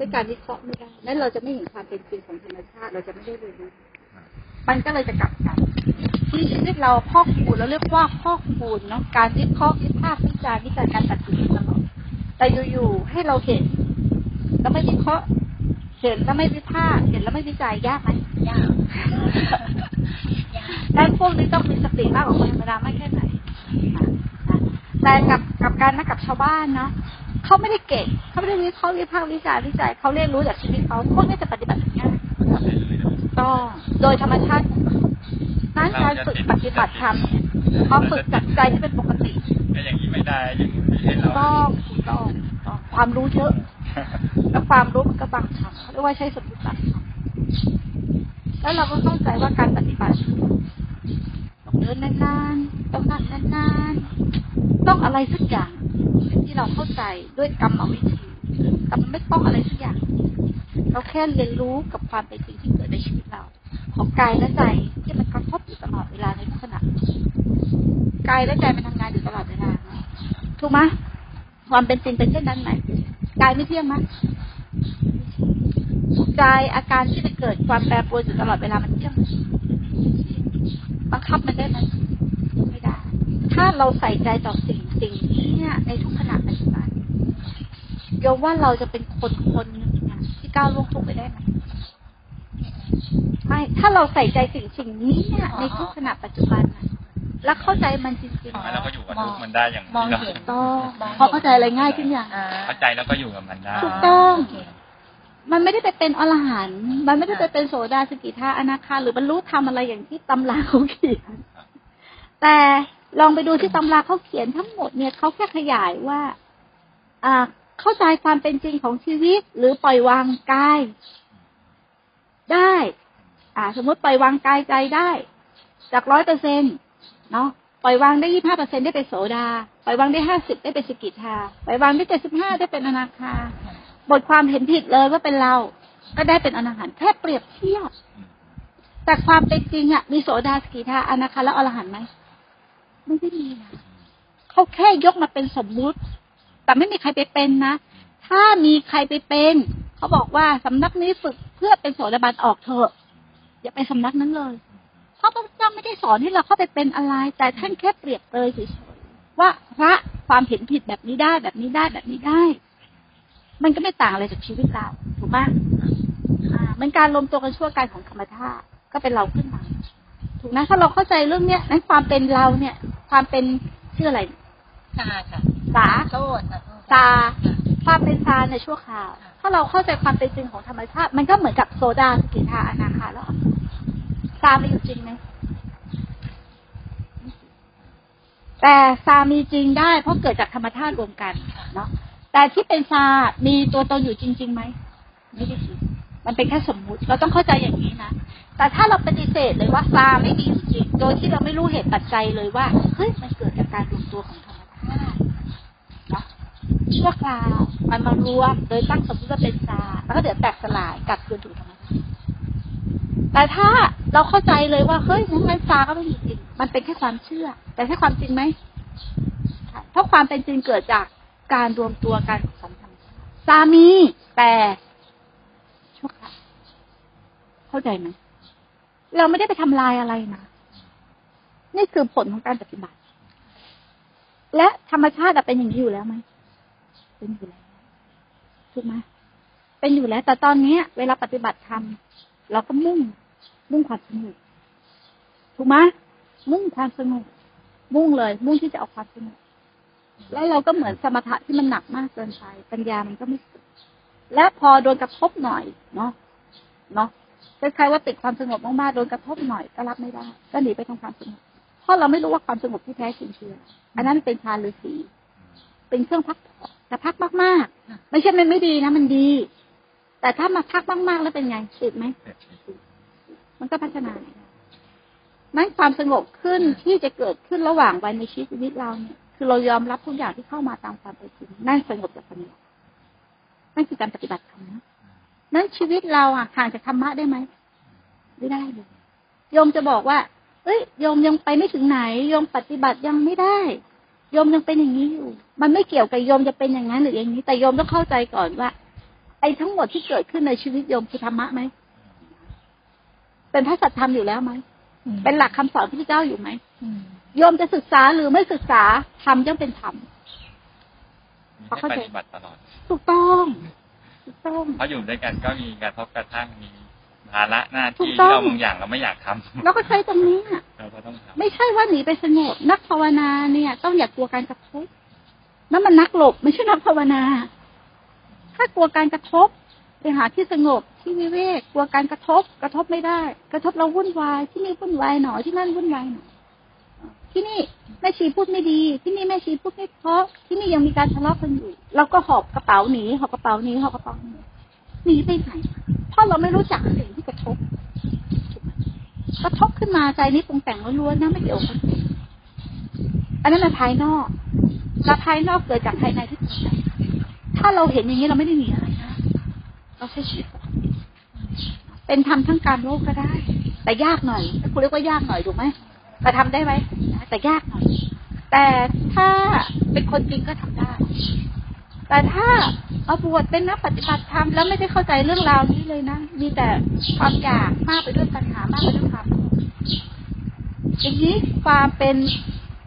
ด้วยการวิเคราะห์ไม่ได้นั้นเราจะไม่เห็นความเป็นจริงของธรรมชาติ เราจะไม่ได้เรียนรู้มันก็เลยจะกลับกันที่ชีวิตเราพอกคูณเราเรียกว่าพอกคูณเนาะการวิเคราะห์วิพากษ์วิจารณ์วิจารณ์การตัดสินตลอดแต่อยู่ๆให้เราเห็น แล้วไม่วิเคราะห์เห็นแล้วไม่วิพากษ์เห็นแล้วไม่วิจัยยากไหมยากด้านพวกนี้ต้องมีสติมากกว่าคนธรรมดาไม่แค่ไหนแต่กับกับการนะกับชาวบ้านเนาะ เขาไม่ได้เก่งเขาไม่ได้วิเคราะห์วิพากษ์วิจารณ์วิจัยเขาเรียนรู้จากชีวิตเขาพวกนี้จะปฏิบัติง่ายก็โดยธรรมชาตินั้นการฝึกปฏิบัติธรรมเนี่ยพอฝึกจากใจที่เป็นปกติก็อย่างนี้ไม่ได้อย่างนี้ไม่ให้เราต้องถูกต้องถูกต้องความรู้เยอะแล้วความรู้มันก็บังคับเขาเรียกว่าใช้สมมติบังคับแล้วเราก็เข้าใจว่าการปฏิบัติต้อง เดินนานๆต้องนั่งนานๆต้องอะไรสักอย่างที่เราเข้าใจด้วยกรรมอวิธีแต่มันไม่ต้องอะไรสักอย่าง เราแค่เรียนรู้กับความเป็นจริงที่เกิดในชีวิตเรา ของกายและใจที่มันกระทบอยู่ตลอดเวลาในทุกขณะกายและใจมันทำงานอยู่ตลอดเวลาถูกไหมความเป็นจริงเป็นเช่นนั้นไหมกายไม่เที่ยงไหมใจอาการที่มันเกิดความแปรปรวนอยู่ตลอดเวลามันเที่ยง บังคับมันได้ไหมไม่ได้ ถ้าเราใส่ใจต่อสิ่งสิ่งนี้เนี่ยในทุกขณะปัจจุบันโยมว่าเราจะเป็นคนคนหนึ่งเนี่ยที่ก้าวล่วงทุกข์ไปได้ไหมไม่ ถ้าเราใส่ใจสิ่งสิ่งนี้เนี่ยในทุกขณะปัจจุบันน่ะแล้วเข้าใจมันจริงๆเราก็อยู่กับทุกข์มันได้อย่างมองที่เราเห็นต้องพอเข้าใจอะไรง่ายขึ้นอย่างอ่าเข้าใจแล้วก็อยู่กับมันได้ถูกต้องโเค มันไม่ได้ไปเป็นอรหันต์มันไม่ได้ไปเป็นโสดาสกิทาอนาคาหรือบรรลุธรรมอะไรอย่างที่ตำราเขาเขียน แต่ลองไปดูที่ตำราเขาเขียนทั้งหมดเนี่ยเขาแค่ขยายว่า อ่า เข้าใจความเป็นจริงของชีวิต หรือปล่อยวางกาย ได้ อ่า สมมติปล่อยวางกายใจได้ จากร้อยเปอร์เซ็นเนาะปล่อยวางได้ยี่ห้าเปอร์เซ็นได้เป็นโสดา ปล่อยวางได้ห้าสิบได้เป็นสกิทา ปล่อยวางได้เจ็ดสิบห้าได้เป็นอนาคา บทความเห็นผิดเลยว่าเป็นเรา ก็ได้เป็นอนาหันแค่เปรียบเทียบ แต่ความเป็นจริงอะมีโสดาสกิทาอนาคาแล้วอรหันต์ไหมไม่ได้มีนะเขาแค่ยกมาเป็นสมมุติ แต่ไม่มีใครไปเป็นนะ ถ้ามีใครไปเป็นเขาบอกว่าสำนักนี้ฝึกเพื่อเป็นโสดาบันออกเถอะอย่าไปสำนักนั้นเลยเพราะพระพุทธเจ้าไม่ได้สอนให้เราเข้าไปเป็นอะไร แต่ท่านแค่เปรียบเลยเฉยๆว่าพระความเห็นผิดแบบนี้ได้แบบนี้ได้แบบนี้ได้ มันก็ไม่ต่างอะไรจากชีวิตเรา ถูกปะอ่ามันการรวมตัวกันชั่วการของธรรมธาตุก็เป็นเราขึ้นมา ถูกนะ ถ้าเราเข้าใจเรื่องเนี้ยนั้นความเป็นเราเนี่ย ความเป็นชื่ออะไรชาค่ะสาโทษค่ะซาความเป็นซาในชั่วคราว ถ้าเราเข้าใจความเป็นจริงของธรรมชาติ มันก็เหมือนกับโซดาสกิทาอนาคาแล้วอะซามีอยู่จริงไหมแต่ซามีจริงได้ เพราะเกิดจากธรรมชาติรวมกันเนาะ แต่ที่เป็นซามีตัวตนอยู่จริงๆไหมไม่ได้จริงมันเป็นแค่สมมุติเราต้องเข้าใจอย่างนี้นะแต่ถ้าเราปฏิเสธเลยว่าซาไม่มีอยู่จริง โดยที่เราไม่รู้เหตุปัจจัยเลยว่าเฮ้ยมันเกิดจากการรวมตัวของธรรมชาติเนาะชั่วคราวมันมารวมโดยตั้งสมมติว่าเป็นซาแล้วก็เดี๋ยวแตกสลายกลับคืนสู่ธรรมชาติแต่ถ้าเราเข้าใจเลยว่าเฮ้ยนั้นมันซาก็ไม่มีจริง มันเป็นแค่ความเชื่อ แต่แค่ความจริงไหมเพราะความเป็นจริงเกิดจาก การรวมตัวกันของธรรมชาติซามีแต่ชั่วคราวเข้าใจไหมเราไม่ได้ไปทำลายอะไรนะนี่คือผลของการปฏิบัติ และธรรมชาติเป็นอย่างนี้อยู่แล้วไหมเป็นอยู่แล้วถูกไหมเป็นอยู่แล้ว แต่ตอนนี้เวลาปฏิบัติธรรมเราก็มุ่ง มุ่งความสงบถูกไหมมุ่งความสงบมุ่งเลย มุ่งที่จะเอาความสงบ แล้วเราก็เหมือนสมถะที่มันหนักมากเกินไป ปัญญามันก็ไม่สุดและพอโดนกระทบหน่อยเนาะเนาะคล้ายๆว่าติดความสงบมากๆโดนกระทบหน่อยก็รับไม่ได้ ก็หนีไปทางความสงบเพราะเราไม่รู้ว่าความสงบที่แท้จริงคืออะไรอันนั้นเป็นฌานหรือสีเป็นเครื่องพักผ่อนแต่พักมากๆ ไม่ใช่มันไม่ดีนะมันดี แต่ถ้ามาพักมากๆแล้วเป็นไงติดไหมมันก็พัฒนานั้นความสงบขึ้นที่จะเกิดขึ้นระหว่างวันในชีวิตเราเนี่ย คือเรายอมรับทุกอย่างที่เข้ามาตามความเป็นจริงนั่นสงบจากปัญญานั่นคือการปฏิบัติธรรมนะนั้นชีวิตเราอะห่างจากธรรมะได้ไหมไม่ได้เลยโยมจะบอกว่า เอ้ยโยมยังไปไม่ถึงไหนโยมปฏิบัติยังไม่ได้โยมยังเป็นอย่างนี้อยู่ มันไม่เกี่ยวกับโยมจะเป็นอย่างนั้นหรืออย่างนี้ แต่โยมต้องเข้าใจก่อนว่า ไอ้ทั้งหมดที่เกิดขึ้นในชีวิตโยมคือธรรมะไหม เป็นพระสัทธรรมอยู่แล้วไหม เป็นหลักคำสอนพระเจ้าอยู่ไหมโยมจะศึกษาหรือไม่ศึกษาธรรมย่อมเป็นธรรมมีเพราะให้เข้าใจปฏิบัติตลอดถูกต้องถูกต้องเพราะอยู่ด้วยกันก็มีการทบกระทั่งมีภาระหน้าถูที่กต้องที่เราบางอย่างเราไม่อยากทำเราก็ใช้ตรงนี้อะเราก็ต้องทำไม่ใช่ว่าหนีไปสงบนักภาวนาเนี่ย ต้องอย่ากลัวการกระทบนั่นมันนักหลบไม่ใช่นักภาวนา ถ้ากลัวการกระทบ ไปหาที่สงบที่วิเวกกลัวการกระทบ กระทบไม่ได้ กระทบเราวุ่นวายที่นี่วุ่นวายหน่อยที่นั่นวุ่นวายหน่อยที่นี่แม่ชีพูดไม่ดี ที่นี่แม่ชีพูดไม่เพราะ ที่นี่ยังมีการทะเลาะกันอยู่เราก็หอบกระเป๋าหนีหอบกระเป๋าหนีหอบกระเป๋าหนีหนีไปไหนเพราะเราไม่รู้จักสิ่งที่กระทบกระทบขึ้นมาใจนี้ปรุงแต่งล้วนๆนะไม่เกี่ยวกับคนอันนั้นมันภายนอกและภายนอกเกิดจากภายในที่ปรุงแต่งถ้าเราเห็นอย่างนี้เราไม่ได้หนีอะไรนะ เราใช้ชีวิตปกติเป็นธรรมทั้งการโลกก็ได้ แต่ยากหน่อยคุณเรียกว่ายากหน่อยถูกไหมแต่ทำได้ไหมแต่ยากหน่อย แต่ถ้าเป็นคนจริงก็ทำได้ แต่ถ้าเอาบวชเป็นนักปฏิบัติธรรมแล้วไม่ได้เข้าใจเรื่องราวนี้เลยนะมีแต่ความอยากมากไปด้วยปัญหามากไปด้วยความอย่างนี้ความเป็น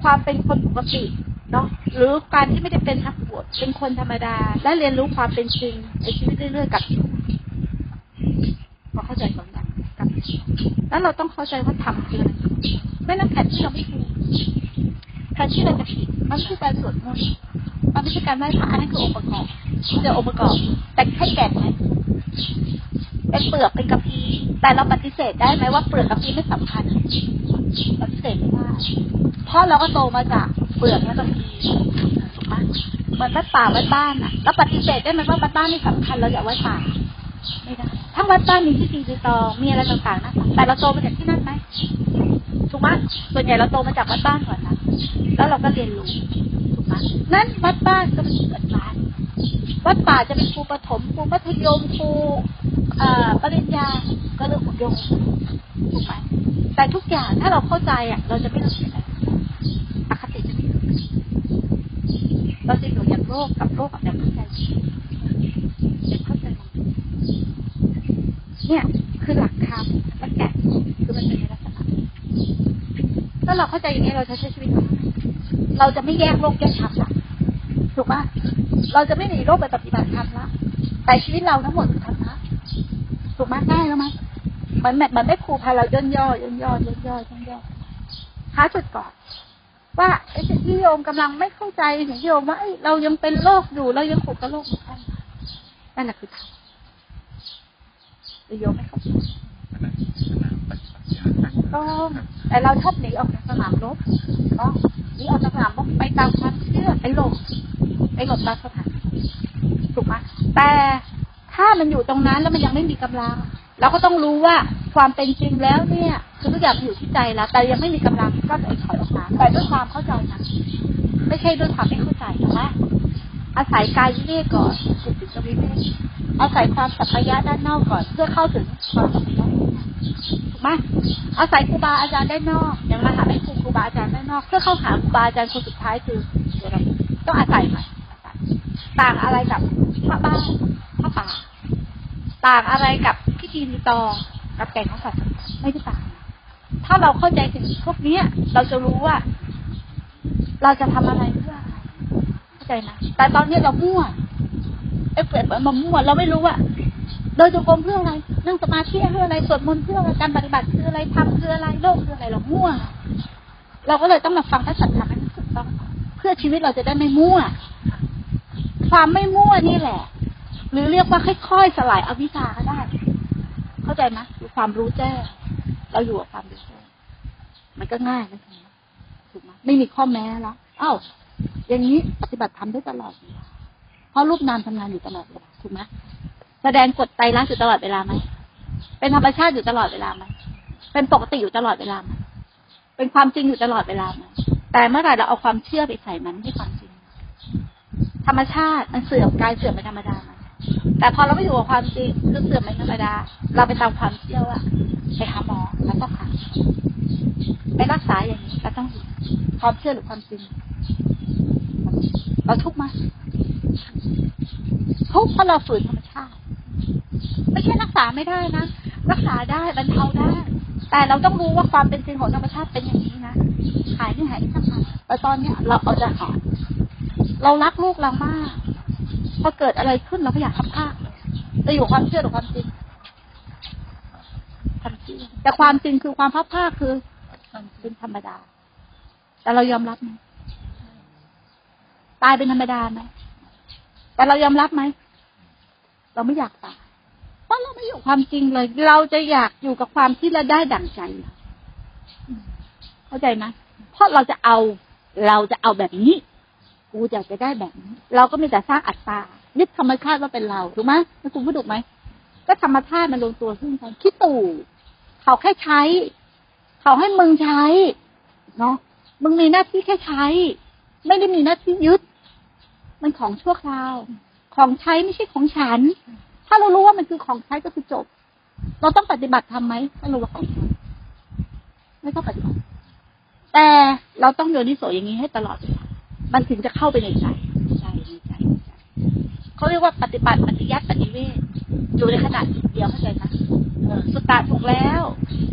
ความเป็นคนปกติ เนาะหรือการที่ไม่ได้เป็นนักบวชเป็นคนธรรมดา และเรียนรู้ความเป็นจริงในชีวิตเรื่อยๆกับพอเข้าใจตรงนั้นกับแล้วเราต้องเข้าใจว่าทำคืออะไรไม่นั้นแผนที่เราไม่ถูกแผนที่เราจะผิดมันคือการสวดมนต์มันไม่ใช่การไหว้พระอันนั้นคือองค์ประกอบเจอองค์ประกอบ แต่ให้แก่นไหมเป็นเปลือกเป็นกระพีแต่เราปฏิเสธได้ไหมว่าเปลือกกระพีไม่สำคัญปฏิเสธไม่ได้เพราะเราก็โตมาจาก เปลือกและกระพีถูกไหมเหมือนวัดป่าวัดบ้านอะแล้วปฏิเสธได้ไหมว่าวัดบ้านนี่สำคัญเราอยากวัดป่าไม่ได้ทั้งวัดบ้านมีที่ดีที่ตองมีอะไรต่างๆนะแต่เราโตมาจากที่นั่นไหมถูกไหมส่วนใหญ่เราโตมาจากวัดบ้านก่อนนะแล้วเราก็เรียนรู้ถูกไหมนั้นวัดบ้านก็เป็นเหมือนบ้านวัดป่าจะเป็นครูประถมครูมัธยมครูเอ่อปริญญาก็เรื่องของโยมถูกไหมแต่ทุกอย่างถ้าเราเข้าใจอะ เราจะไม่รู้สึกอะไรอคติจะไม่เกิด เราจะอยู่อย่างโลกกับโลกแบบเข้าใจอย่างเข้าใจเนี่ยคือหลักธรรมและแก่คือมันเป็นลักษณะถ้าเราเข้าใจอย่างนี้เราจะใช้ชีวิตยังไงเราจะไม่แยกโลกแยกธรรมละถูกปะเราจะไม่หนีโลกไปปฏิบัติธรรมละแต่ชีวิตเราทั้งหมดคือธรรมะถูกไหมง่ายแล้วมั้ยเหมือนแบบเหมือนไม่ครูพาเราย่นย่อย่นย่อย่นย่อย่นย่อหาจุดก่อน ว่าไอ้ที่โยมกำลังไม่เข้าใจสิ่งที่โยมว่าเรายังเป็นโลกอยู่เรายังผูกกับโลกอยู่ใช่ไหมนั่นแหละคือธรรมโยมไม่เข้าใจต้องแต่เราชอบหนีออกจากสนามรบเนาะหนีออกจากสนามรบไปตามความเชื่อไปหลบไปหลบตามสถานถูกไหมแต่ถ้ามันอยู่ตรงนั้นแล้วมันยังไม่มีกำลัง เราก็ต้องรู้ว่าความเป็นจริงแล้วเนี่ยคือทุกอย่างอยู่ที่ใจแล้วแต่ยังไม่มีกำลังก็เลยถอยออกมาแต่ด้วยความเข้าใจนะไม่ใช่ด้วยความไม่เข้าใจนะอาศัยกายวิเวกก่อนจิตติจวิเวกอาศัยความสัพพยะด้านนอกก่อนเพื่อเข้าถึงความสัพยะถูกไหมอาศัยครูบาอาจารย์ด้านนอกอย่างมาหาไม่ครูครูบาอาจารย์ด้านนอก เพื่อเข้าหาครูบาอาจารย์คนสุดท้ายคือต้องอาศัยใหม่ต่างอะไรกับพระบ้านพระป่าต่างอะไรกับ พิธีรีตองกับแก่งของสัตว์ไม่ได้ต่างถ้าเราเข้าใจถึงพวกนี้ยเราจะรู้ว่า เราจะทำอะไรเพื่ออะไรเข้าใจนะแต่ตอนนี้เรามั่วไอ้เปลี่ยนมามั่วเราไม่รู้ว่าโดยจงกรมเพื่ออะไรนั่งสมาธิเพื่ออะไรสวดมนต์เพื่ออะไรการปฏิบัติคืออะไรทำคืออะไรโลกคืออะไรเรามั่ว เราก็เลยต้องมาฟังพระสัทธรรมให้ถูกต้องเพื่อชีวิตเราจะได้ไม่มั่ว ความไม่มั่วนี่แหละ หรือเรียกว่าค่อยๆสลายอวิชชาก็ได้ เข้าใจไหมคือความรู้แจ้งเราอยู่กับความรู้แจ้งมันก็ง่ายนะถูกไหมไม่มีข้อแม้แล้วเอ้าอย่างนี้ปฏิบัติธรรมได้ตลอดเพราะรูปนามทำงานอยู่ตลอดเวลาถูกไหมแสดงกฎไตรลักษณ์อยู่ตลอดเวลาไหมเป็นธรรมชาติอยู่ตลอดเวลาไหมเป็นปกติอยู่ตลอดเวลาไหมเป็นความจริงอยู่ตลอดเวลาไหมแต่เมื่อไหร่เราเอาความเชื่อไปใส่มันที่ความจริง ธรรมชาติมันเสื่อมกายเสื่อมเป็นธรรมดาไหม แต่พอเราไม่อยู่กับความจริงคือเสื่อมเป็นธรรมดา เราไปตามความเชื่อว่าไปหาหมอแล้วต้องหาไปรักษาอย่างนี้เราต้องดูความเชื่อหรือความจริง เราทุกข์ไหมทุกข์เพราะเราฝืนธรรมชาติไม่ใช่รักษาไม่ได้นะรักษาได้บรรเทาได้ แต่เราต้องรู้ว่าความเป็นจริงของธรรมชาติเป็นอย่างนี้นะหายไม่หายไม่สำคัญแต่ตอนเนี้ยเราเอาจะหายเรารักลูกเรามาก พอเกิดอะไรขึ้นเราก็อยากทำภาจะอยู่ความเชื่อหรือความจริงความจริงแต่ความจริงคือความพับภาคคือเป็นธรรมดา แต่เรายอมรับไหมตายเป็นธรรมดาไหมแต่เรายอมรับไหมเราไม่อยากตายเพราะเราไม่อยู่ความจริงเลย เราจะอยากอยู่กับความที่เราได้ดั่งใจเข้าใจไหมเพราะเราจะเอาเราจะเอาแบบนี้ กูอยากจะได้แบบนี้เราก็มีแต่สร้างอัตตายึดธรรมชาติว่าเป็นเราถูกไหมคุณพูดถูกไหมก็ธรรมชาติมันลงตัวขึ้นกันคิดตู่เขาแค่ใช้ เขาให้มึงใช้ เนาะมึงมีหน้าที่แค่ใช้ ไม่ได้มีหน้าที่ยึด มันของชั่วคราว ของใช้ไม่ใช่ของฉัน ถ้าเรารู้ว่ามันคือของใช้ก็คือจบ เราต้องปฏิบัติทำไหมถ้ารู้ว่าของใช้ไม่ต้องปฏิบัติ แต่เราต้องโยนิโสอย่างนี้ให้ตลอดเวลา มันถึงจะเข้าไปในใจใจในใจในใจเขาเรียกว่าปฏิบัติปฏิยัติปฏิเวทอยู่ในขณะจิตเดียวเข้าใจไหมสุตตะถูกแล้ว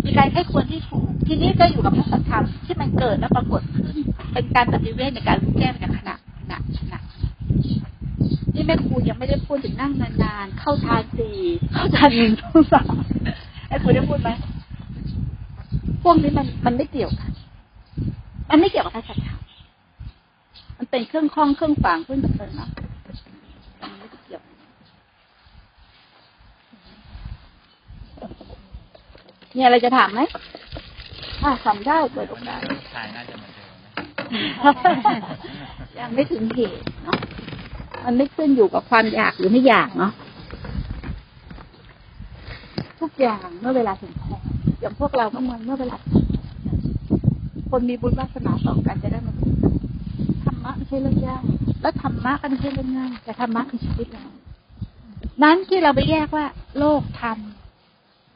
มีการให้ควรที่ถูก ทีนี้ก็อยู่กับพระสัทธรรมที่มันเกิดและปรากฏขึ้น เป็นการปฏิเวทในการรู้แก้ในขณะขณะขณะนี่แม่ครูยังไม่ได้พูดถึงนั่งนานๆ เข้าฌานสี่เข้าฌานหนึ่งเข้าสามไอ้ครูได้พูดไหมพวกนี้มันมันไม่เกี่ยวกัน มันไม่เกี่ยวกับพระสัทธรรม มันเป็นเครื่องคล้องเครื่องฝังเครื่องดำเนินเนาะมันไม่ได้เกี่ยวมีอะไรจะถามไหมถ้าทำได้เปิดโอกาสชายน่าจะเหมือนเดิมนะยังไม่ถึงเหตุเนาะ มันไม่ขึ้นอยู่กับความอยากหรือไม่อยากเนาะ ทุกอย่างเมื่อเวลาถึงพออย่างพวกเราก็เหมือนเมื่อเวลาถึงพอคนมีบุญวาสนาต่อกันจะได้มา ใช่เรื่องยากแล้วธรรมะก็ไม่ใช่เรื่องง่ายแต่ธรรมะคือชีวิตเรานั้นที่เราไปแยกว่า โลกธรรม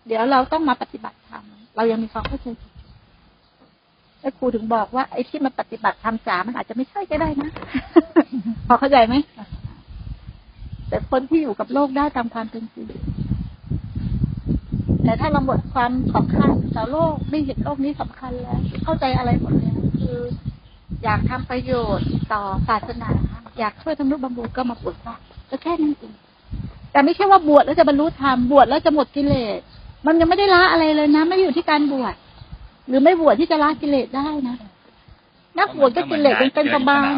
เดี๋ยวเราต้องมาปฏิบัติธรรมเรายังมีความเข้าใจผิดแล้วครูถึงบอกว่าไอ้ที่มาปฏิบัติธรรมจ๋ามันอาจจะไม่ใช่ก็ได้นะพอเข้าใจไหมแต่คนที่อยู่กับโลกได้ตามความเป็นจริงแต่ถ้าเราหมดความสำคัญต่อโลกไม่เห็นโลกนี้สำคัญแล้ว เข้าใจอะไรหมดแล้วคือ อยากทำประโยชน์ต่อศาสนา อยากช่วยทำนุบำรุงก็มาบวชซะก็แค่นั้นเองแต่ไม่ใช่ว่าบวชแล้วจะบรรลุธรรมบวชแล้วจะหมดกิเลสมันยังไม่ได้ละอะไรเลยนะไม่ได้อยู่ที่การบวชหรือไม่บวชที่จะละกิเลสได้นะนักบวชก็กิเลสเป็นเป็นประบาล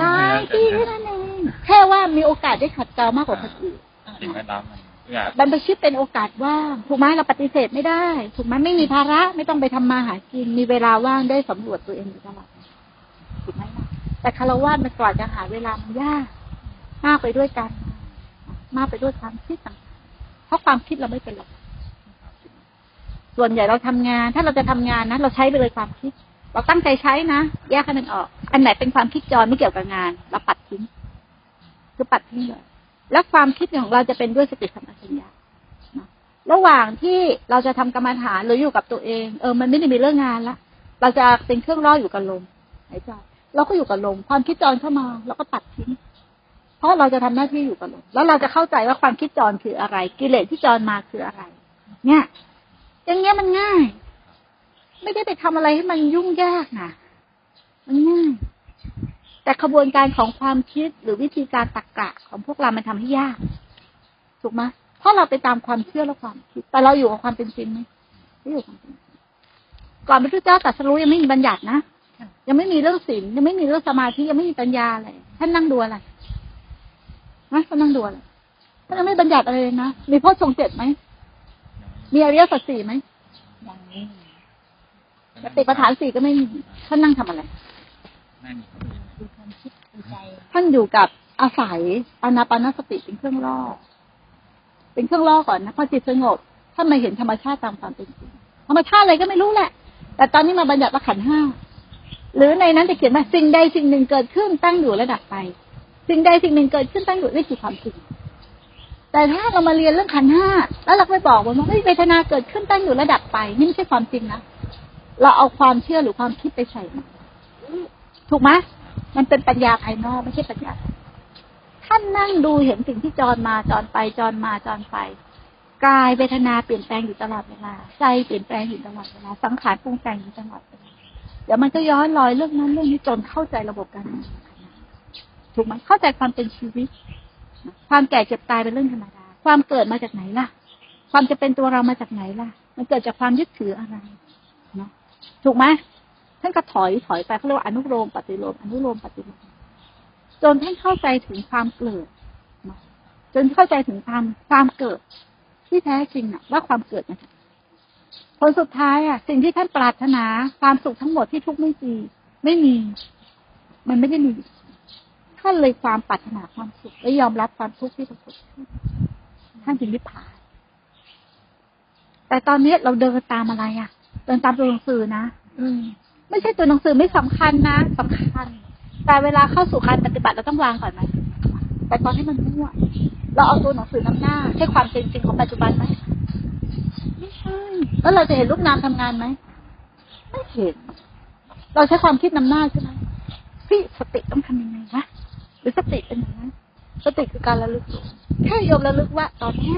ย้ายที่แค่นั้นเองแค่ว่ามีโอกาสได้ขัดเกลามากกว่าคนอื่นสิ่งแวดล้อมมันเอื้อบรรพชิตเป็นโอกาสว่างถูกไหมเราปฏิเสธไม่ได้ ถูกไหมไม่มีภาระไม่ต้องไปทำมาหากินมีเวลาว่างได้สำรวจตัวเองอยู่ตลอด ถูกไหมล่ะแต่คารวะมันกว่าจะหาเวลามันยากมากไปด้วยกัน มากไปด้วยความคิดต่างเพราะความคิดเราไม่เป็นหรอกส่วนใหญ่เราทำงาน ถ้าเราจะทำงานนะเราใช้ไปเลยความคิด เราตั้งใจใช้นะแยกกันมันออก อันไหนเป็นความคิดจรไม่เกี่ยวกับงานเราปัดทิ้งคือปัดทิ้งเลยแล้วความคิดของเราจะเป็นด้วยสติสัมปชัญญะระหว่างที่เราจะทำกรรมฐานหรืออยู่กับตัวเอง เออ มันไม่ได้มีเรื่องงานละ เราจะเป็นเครื่องล่ออยู่กับลมหายใจ เราก็อยู่กับลม ความคิดจรเข้ามาเราก็ตัดทิ้ง เพราะเราจะทำหน้าที่อยู่กับลม แล้วเราจะเข้าใจว่าความคิดจรคืออะไร กิเลสที่จรมาคืออะไร เนี่ย อย่างเงี้ยมันง่าย ไม่ได้ไปทำอะไรให้มันยุ่งยากนะมันง่าย แต่ขบวนการของความคิดหรือวิธีการตรรกะของพวกเรา มันทำให้ยาก ถูกไหมเพราะเราไปตามความเชื่อและความคิด แต่เราอยู่กับความเป็นจริงไหมไม่อยู่กับความเป็นจริงก่อนพระพุทธเจ้าตรัสรู้ยังไม่มีบัญญัตินะ ยังไม่มีเรื่องศีลยังไม่มีเรื่องสมาธิยังไม่มีปัญญาอะไรท่านนั่งดูอะไรนะท่านนั่งดูอะไรท่านยังไม่บัญญัติอะไรเลยนะมีพ่อทรงเจ็ดไหมมีอริยสัจสี่ไหมยังไม่มีสติปัฏฐานสี่ก็ไม่มีท่านนั่งทำอะไรไม่มีดูความคิดดูใจท่านอยู่กับอาศัยอานาปานสติเป็นเครื่องล่อเป็นเครื่องล่อก่อนนะพอจิตสงบท่านมาเห็นธรรมชาติตามความเป็นจริงธรรมชาติอะไรก็ไม่รู้แหละ แต่ตอนนี้มาบัญญัติว่าขันธ์ห้า หรือในนั้นจะเขียนว่าสิ่งใดสิ่งหนึ่งเกิดขึ้นตั้งอยู่ระดับไป สิ่งใดสิ่งหนึ่งเกิดขึ้นตั้งอยู่นี่คือความจริงแต่ถ้าเรามาเรียนเรื่องขันห้าแล้วเราไปบอกว่าเฮ้ยเวทนาเกิดขึ้นตั้งอยู่ระดับไป นี่ไม่ใช่ความจริงนะเราเอาความเชื่อหรือความคิดไปใส่ถูกไหมมันเป็นปัญญาภายนอกไม่ใช่ปัญญาถ้าท่านนั่งดูเห็นสิ่งที่จรมาจรไปจรมาจรไปกายเวทนาเปลี่ยนแปลงอยู่ตลอดเวลาใจเปลี่ยนแปลงอยู่ตลอดเวลาสังขารปรุงแต่งอยู่ตลอดเวลา เดี๋ยวมันก็ย้อนลอยเรื่องนั้นเรื่องนี้จนเข้าใจระบบการงานถูกไหมเข้าใจความเป็นชีวิต ความแก่เจ็บตายเป็นเรื่องธรรมดา ความเกิดมาจากไหนล่ะ ความจะเป็นตัวเรามาจากไหนล่ะ มันเกิดจากความยึดถืออะไรเนาะถูกไหมท่านก็ถอยถอยไปเขาเรียกว่าอนุโลมปฏิโลมอนุโลมปฏิโลมจนท่านเข้าใจถึงความเกิดเนาะจนเข้าใจถึงความความเกิดที่แท้จริงอะว่าความเกิดมาจากไหน ผลสุดท้ายอะ สิ่งที่ท่านปรารถนาความสุขทั้งหมดที่ทุกข์ไม่มีไม่มี มันไม่ได้มีท่านเลยความปรารถนาความสุขและยอมรับความทุกข์ที่ปรากฏขึ้นท่านจึงนิพพานแต่ตอนนี้เราเดินตามอะไรอะ เดินตามตัวหนังสือนะอืม ไม่ใช่ตัวหนังสือไม่สำคัญนะสำคัญ แต่เวลาเข้าสู่การปฏิบัติเราต้องวางก่อนไหมแต่ตอนนี้มันมั่วเราเอาตัวหนังสือนำหน้า ใช่ความเป็นจริงของปัจจุบันไหม ไม่ใช่ แล้วเราจะเห็นลูกนามทำงานไหมไม่เห็น เราใช้ความคิดนำหน้าใช่ไหมพี่สติต้องทำยังไงวะหรือสติเป็นอย่างนั้นสติคือการระลึกรู้แค่ยมระลึกว่า ตอนนี้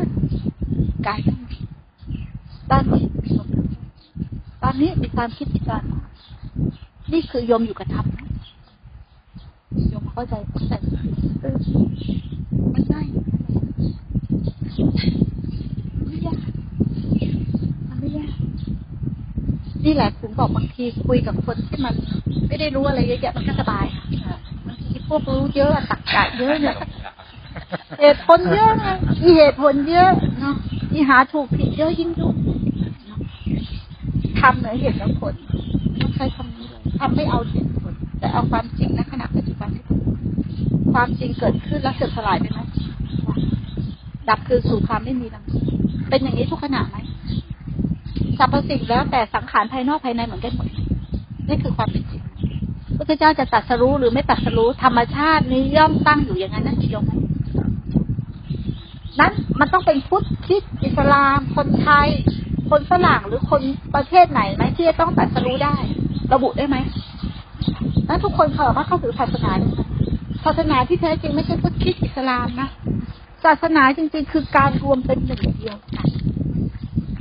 กายนั่งด้านนี้มีลมตอนนี้มีความคิดที่การนี่คือยมอยู่กับธรรมนะยมเข้าใจเข้าใจมันง่าย ไม่ยากมันไม่ยากนี่แหละถึงบอกบางทีคุยกับคนที่มัน ไม่ได้รู้อะไรเยอะแยะมันก็สบายบางทีพวกรู้เยอะตักกะเยอะเนี่ยเหตุผลเยอะไงอีเหตุผลเยอะเนาะอีหาถูกผิดเยอะยิ่งยุ่งทำเหนือเหตุและผลต้องใช้คำนี้เลยทำไม่เอาเหตุผลแต่เอาความจริงณขณะปัจจุบันที่ความจริงเกิดขึ้นแล้วเสื่อมสลายไปไหมดับคือสู่ความไม่มีลังเป็นอย่างนี้ทุกขณะไหมสรรพสิ่งแล้วแต่สังขารภายนอกภายในเหมือนกันหมดนี่คือความเป็นจริงพระเจ้าจะตัดสรู้หรือไม่ตัดสรู้ธรรมชาตินี้ย่อมตั้งอยู่อย่างนั้นนั่นยมไหมนั้นมันต้องเป็นพุทธคิดอิสลาม คนไทย คนฝรั่งหรือคนประเทศไหนไหมที่จะต้องตัดสรู้ได้ ระบุได้ไหมนั้นทุกคนเขาสามารถเข้าถึงศาสนาศาสนาที่แท้จริงไม่ใช่พุทธคิดอิสลามนะ ศาสนาจริง ๆ คือการรวมเป็นหนึ่งเดียวกัน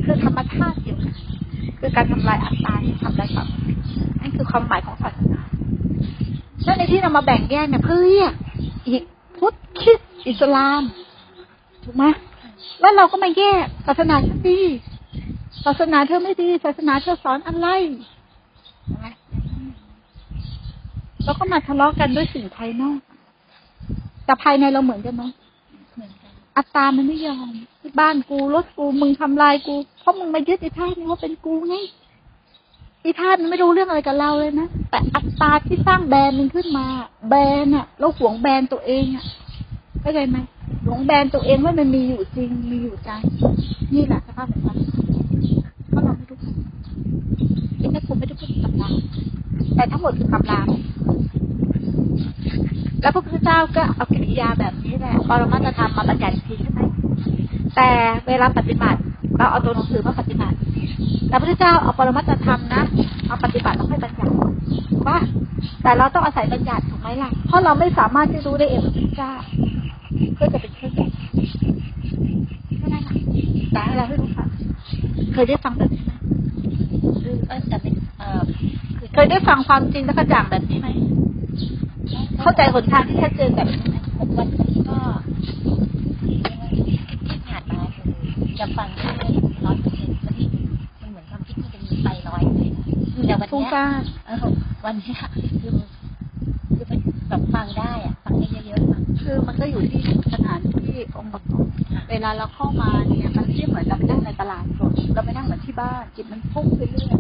คือธรรมชาติเดียวกันคือการทำลายอัตตาที่ทำลายความนั่นคือความหมายของศาสนาแล้วในที่เรามาแบ่งแยกเนี่ยเพื่อเรียกอีกพุทธคิดอิสลามถูกไหมแล้วเราก็มาแยกศาสนาฉันดี ศาสนาเธอไม่ดี ศาสนาเธอสอนอะไรเราก็มาทะเลาะกันด้วยสิ่งภายนอก แต่ภายในเราเหมือนกันไหม อัตตามันไม่ยอมที่บ้านกูรถกูมึงทำลายกูเพราะมึงมายึดไอ้ท่าตุนี้ว่าเป็นกูไงไอ้ท่าตุมันไม่รู้เรื่องอะไรกับเราเลยนะแต่อัตตาที่สร้างแบรนด์มันขึ้นมา แบรนด์อะเราหวงแบรนด์ตัวเองอะเข้าใจไหมหวงแบรนด์ตัวเองว่ามันมีอยู่จริงมีอยู่ใจนี่แหละสภาพของมันเพราะเราไม่รู้ที่แม่ครูไม่ได้พูดถึงตำราแต่ทั้งหมดคือตำรา แล้วพระพุทธเจ้าก็เอากิริยาแบบนี้แหละปรมัตถธรรมมาบัญญัติอีกทีใช่ไหมแต่เวลาปฏิบัติ เราเอาตัวหนังสือมาปฏิบัติแต่พระพุทธเจ้าเอาปรมัตถธรรมนะมาปฏิบัติต้องให้บัญญัติว่าแต่เราต้องอาศัยบัญญัติถูกไหมล่ะเพราะเราไม่สามารถที่รู้ได้เองพระพุทธเจ้าเพื่อจะเป็นเครื่องจักรแค่นั้นแหละแต่ให้เราให้รู้ค่ะเคยได้ฟังแบบนี้ไหมคือเออแต่เป็นเอ่อคือเคยได้ฟังความจริงและกระจ่างแบบนี้ไหม เข้าใจหนทางที่ชัดเจนแบบนี้ไหมวันนี้ก็ที่ผ่านมาคือจะฟังแค่ร้อยเปอร์เซ็นต์มันมันเหมือนความคิดที่เป็นไปร้อยเลยนะแต่วันฟุ้งเนี้ยซ่านเออวันเนี้ยคือ คือเป็นแบบฟังได้อะฟังได้เยอะๆอะคือมันก็อยู่ที่สถานที่องค์ประกอบเวลาเราเข้ามาเนี่ยมันไม่เหมือนเราไปนั่งในตลาดสดเราไปนั่งเหมือนที่บ้านจิตมันพุ่งไปเรื่อย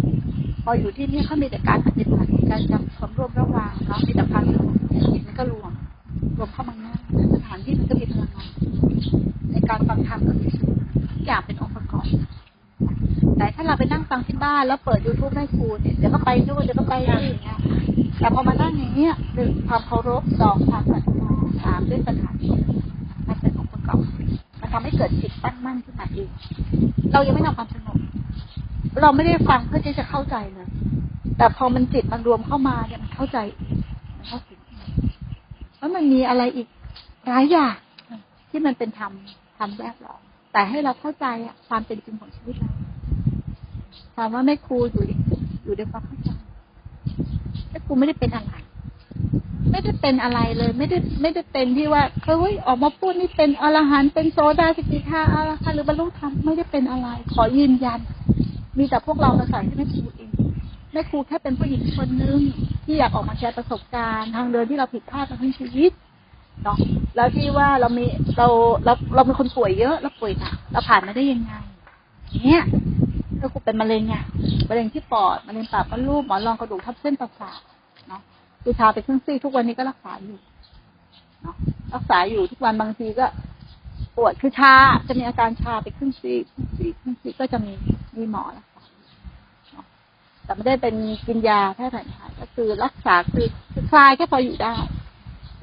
พออยู่ที่นี่เขามีแต่การปฏิบัติการจำความร่วมระหว่างเนาะมีแต่ความสงจิตมันก็รวมรวมเข้ามาง่ายสถานที่มันก็มีพลังงานในการฟังธรรมกับทุกอย่างเป็นองค์ประกอบ แต่ถ้าเราไปนั่งฟังที่บ้านแล้วเปิดยูทูบให้ครูเนี่ยเดี๋ยวก็ไปนู่นเดี๋ยวก็ไปนี่อย่างเงี้ยแต่พอมานั่งอย่างเงี้ยหนึ่งความเคารพสองความศรัทธาสามด้วยสถานที่มันเป็นองค์ประกอบมันทำให้เกิดจิตตั้งมั่นขึ้นมาเองเรายังไม่นำความสงบเราไม่ได้ฟังเพื่อที่จะเข้าใจเลยแต่พอมันจิตมันรวมเข้ามาเนี่ยมันเข้าใจมันเข้าถึงแล้วมันมีอะไรอีกหลายอย่างที่มันเป็นธรรมธรรมแวดล้อม แต่ให้เราเข้าใจความเป็นจริงของชีวิตเราถามว่าแม่ครูอยู่อยู่ในความเข้าใจแม่ครูไม่ได้เป็นอะไรไม่ได้เป็นอะไรเลย ไม่ได้ไม่ได้เป็นที่ว่าเฮ้ยออกมาพูดนี่เป็นอรหันต์เป็นโซดาสกิทาอรหันต์หรือบรรลุธรรมไม่ได้เป็นอะไร ขอยืนยัน มีแต่พวกเรามาใส่ให้แม่ครูเองแม่ครูแค่เป็นผู้หญิงคนนึงที่อยากออกมาแชร์ประสบการณ์ ทางเดินที่เราผิดพลาดมาทั้งชีวิต เนาะแล้วที่ว่าเรามีเราเราเราเป็นคนป่วยเยอะเราป่วยหนักเราผ่านมาได้ยังไงเนี่ยถ้ากูเป็นมะเร็งอะมะเร็งที่ปอดมะเร็งปากมดลูกหมอนรองกระดูกทับเส้นประสาทเนาะดูชาไปครึ่งซี่ทุกวันนี้ก็รักษาอยู่เนาะรักษาอยู่ทุกวันบางทีก็ปวดคือชาจะมีอาการชาไปครึ่งซี่ครึ่งซี่ครึ่งซี่ก็จะมีมีหมอรักษาเนาะแต่ไม่ได้เป็นกินยาแพทย์แผนไทยก็คือรักษาคือคลายแค่พออยู่ได้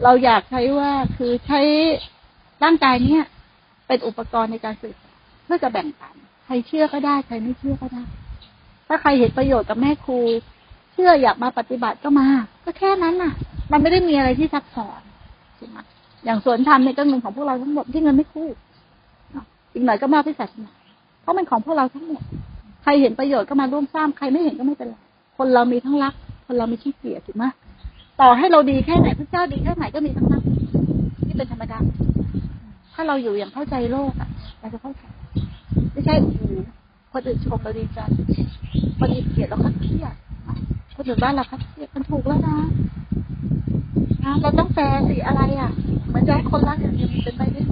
เราอยากใช้ว่าคือใช้ร่างกายเนี้ยเป็นอุปกรณ์ในการสื่อสาเพื่อจะแบ่งปันใครเชื่อก็ได้ ใครไม่เชื่อก็ได้ ถ้าใครเห็นประโยชน์กับแม่ครู เชื่ออยากมาปฏิบัติก็มา ก็แค่นั้นน่ะ มันไม่ได้มีอะไรที่ซับซ้อนใช่ไหมอย่างสวนธรรมเนี่ยก็เงินของพวกเราทั้งหมดที่เงินไม่คู่อีกหน่อยก็มาพิศาสนาเพราะมันของพวกเราทั้งหมด ใครเห็นประโยชน์ก็มาร่วมสร้างใครไม่เห็นก็ไม่เป็นไรคนเรามีทั้งรัก คนเรามีขี้เกียจถูกไหม ต่อให้เราดีแค่ไหนพระเจ้าดีแค่ไหนก็มีทั้งรักที่เป็นธรรมดา ถ้าเราอยู่อย่างเข้าใจโลกอะเราจะเข้าใจไม่ใช่อ้โหคนอื่นชมเราดีใจคนอื่นเกลียดเราคัดเครียดคนอื่นบ้านเราคัดเครียดมันถูกแล้วนะนะเราต้องแฟร์สิอะไรอะเหมือนจะให้คนรักอย่างเดียวเป็นไปได้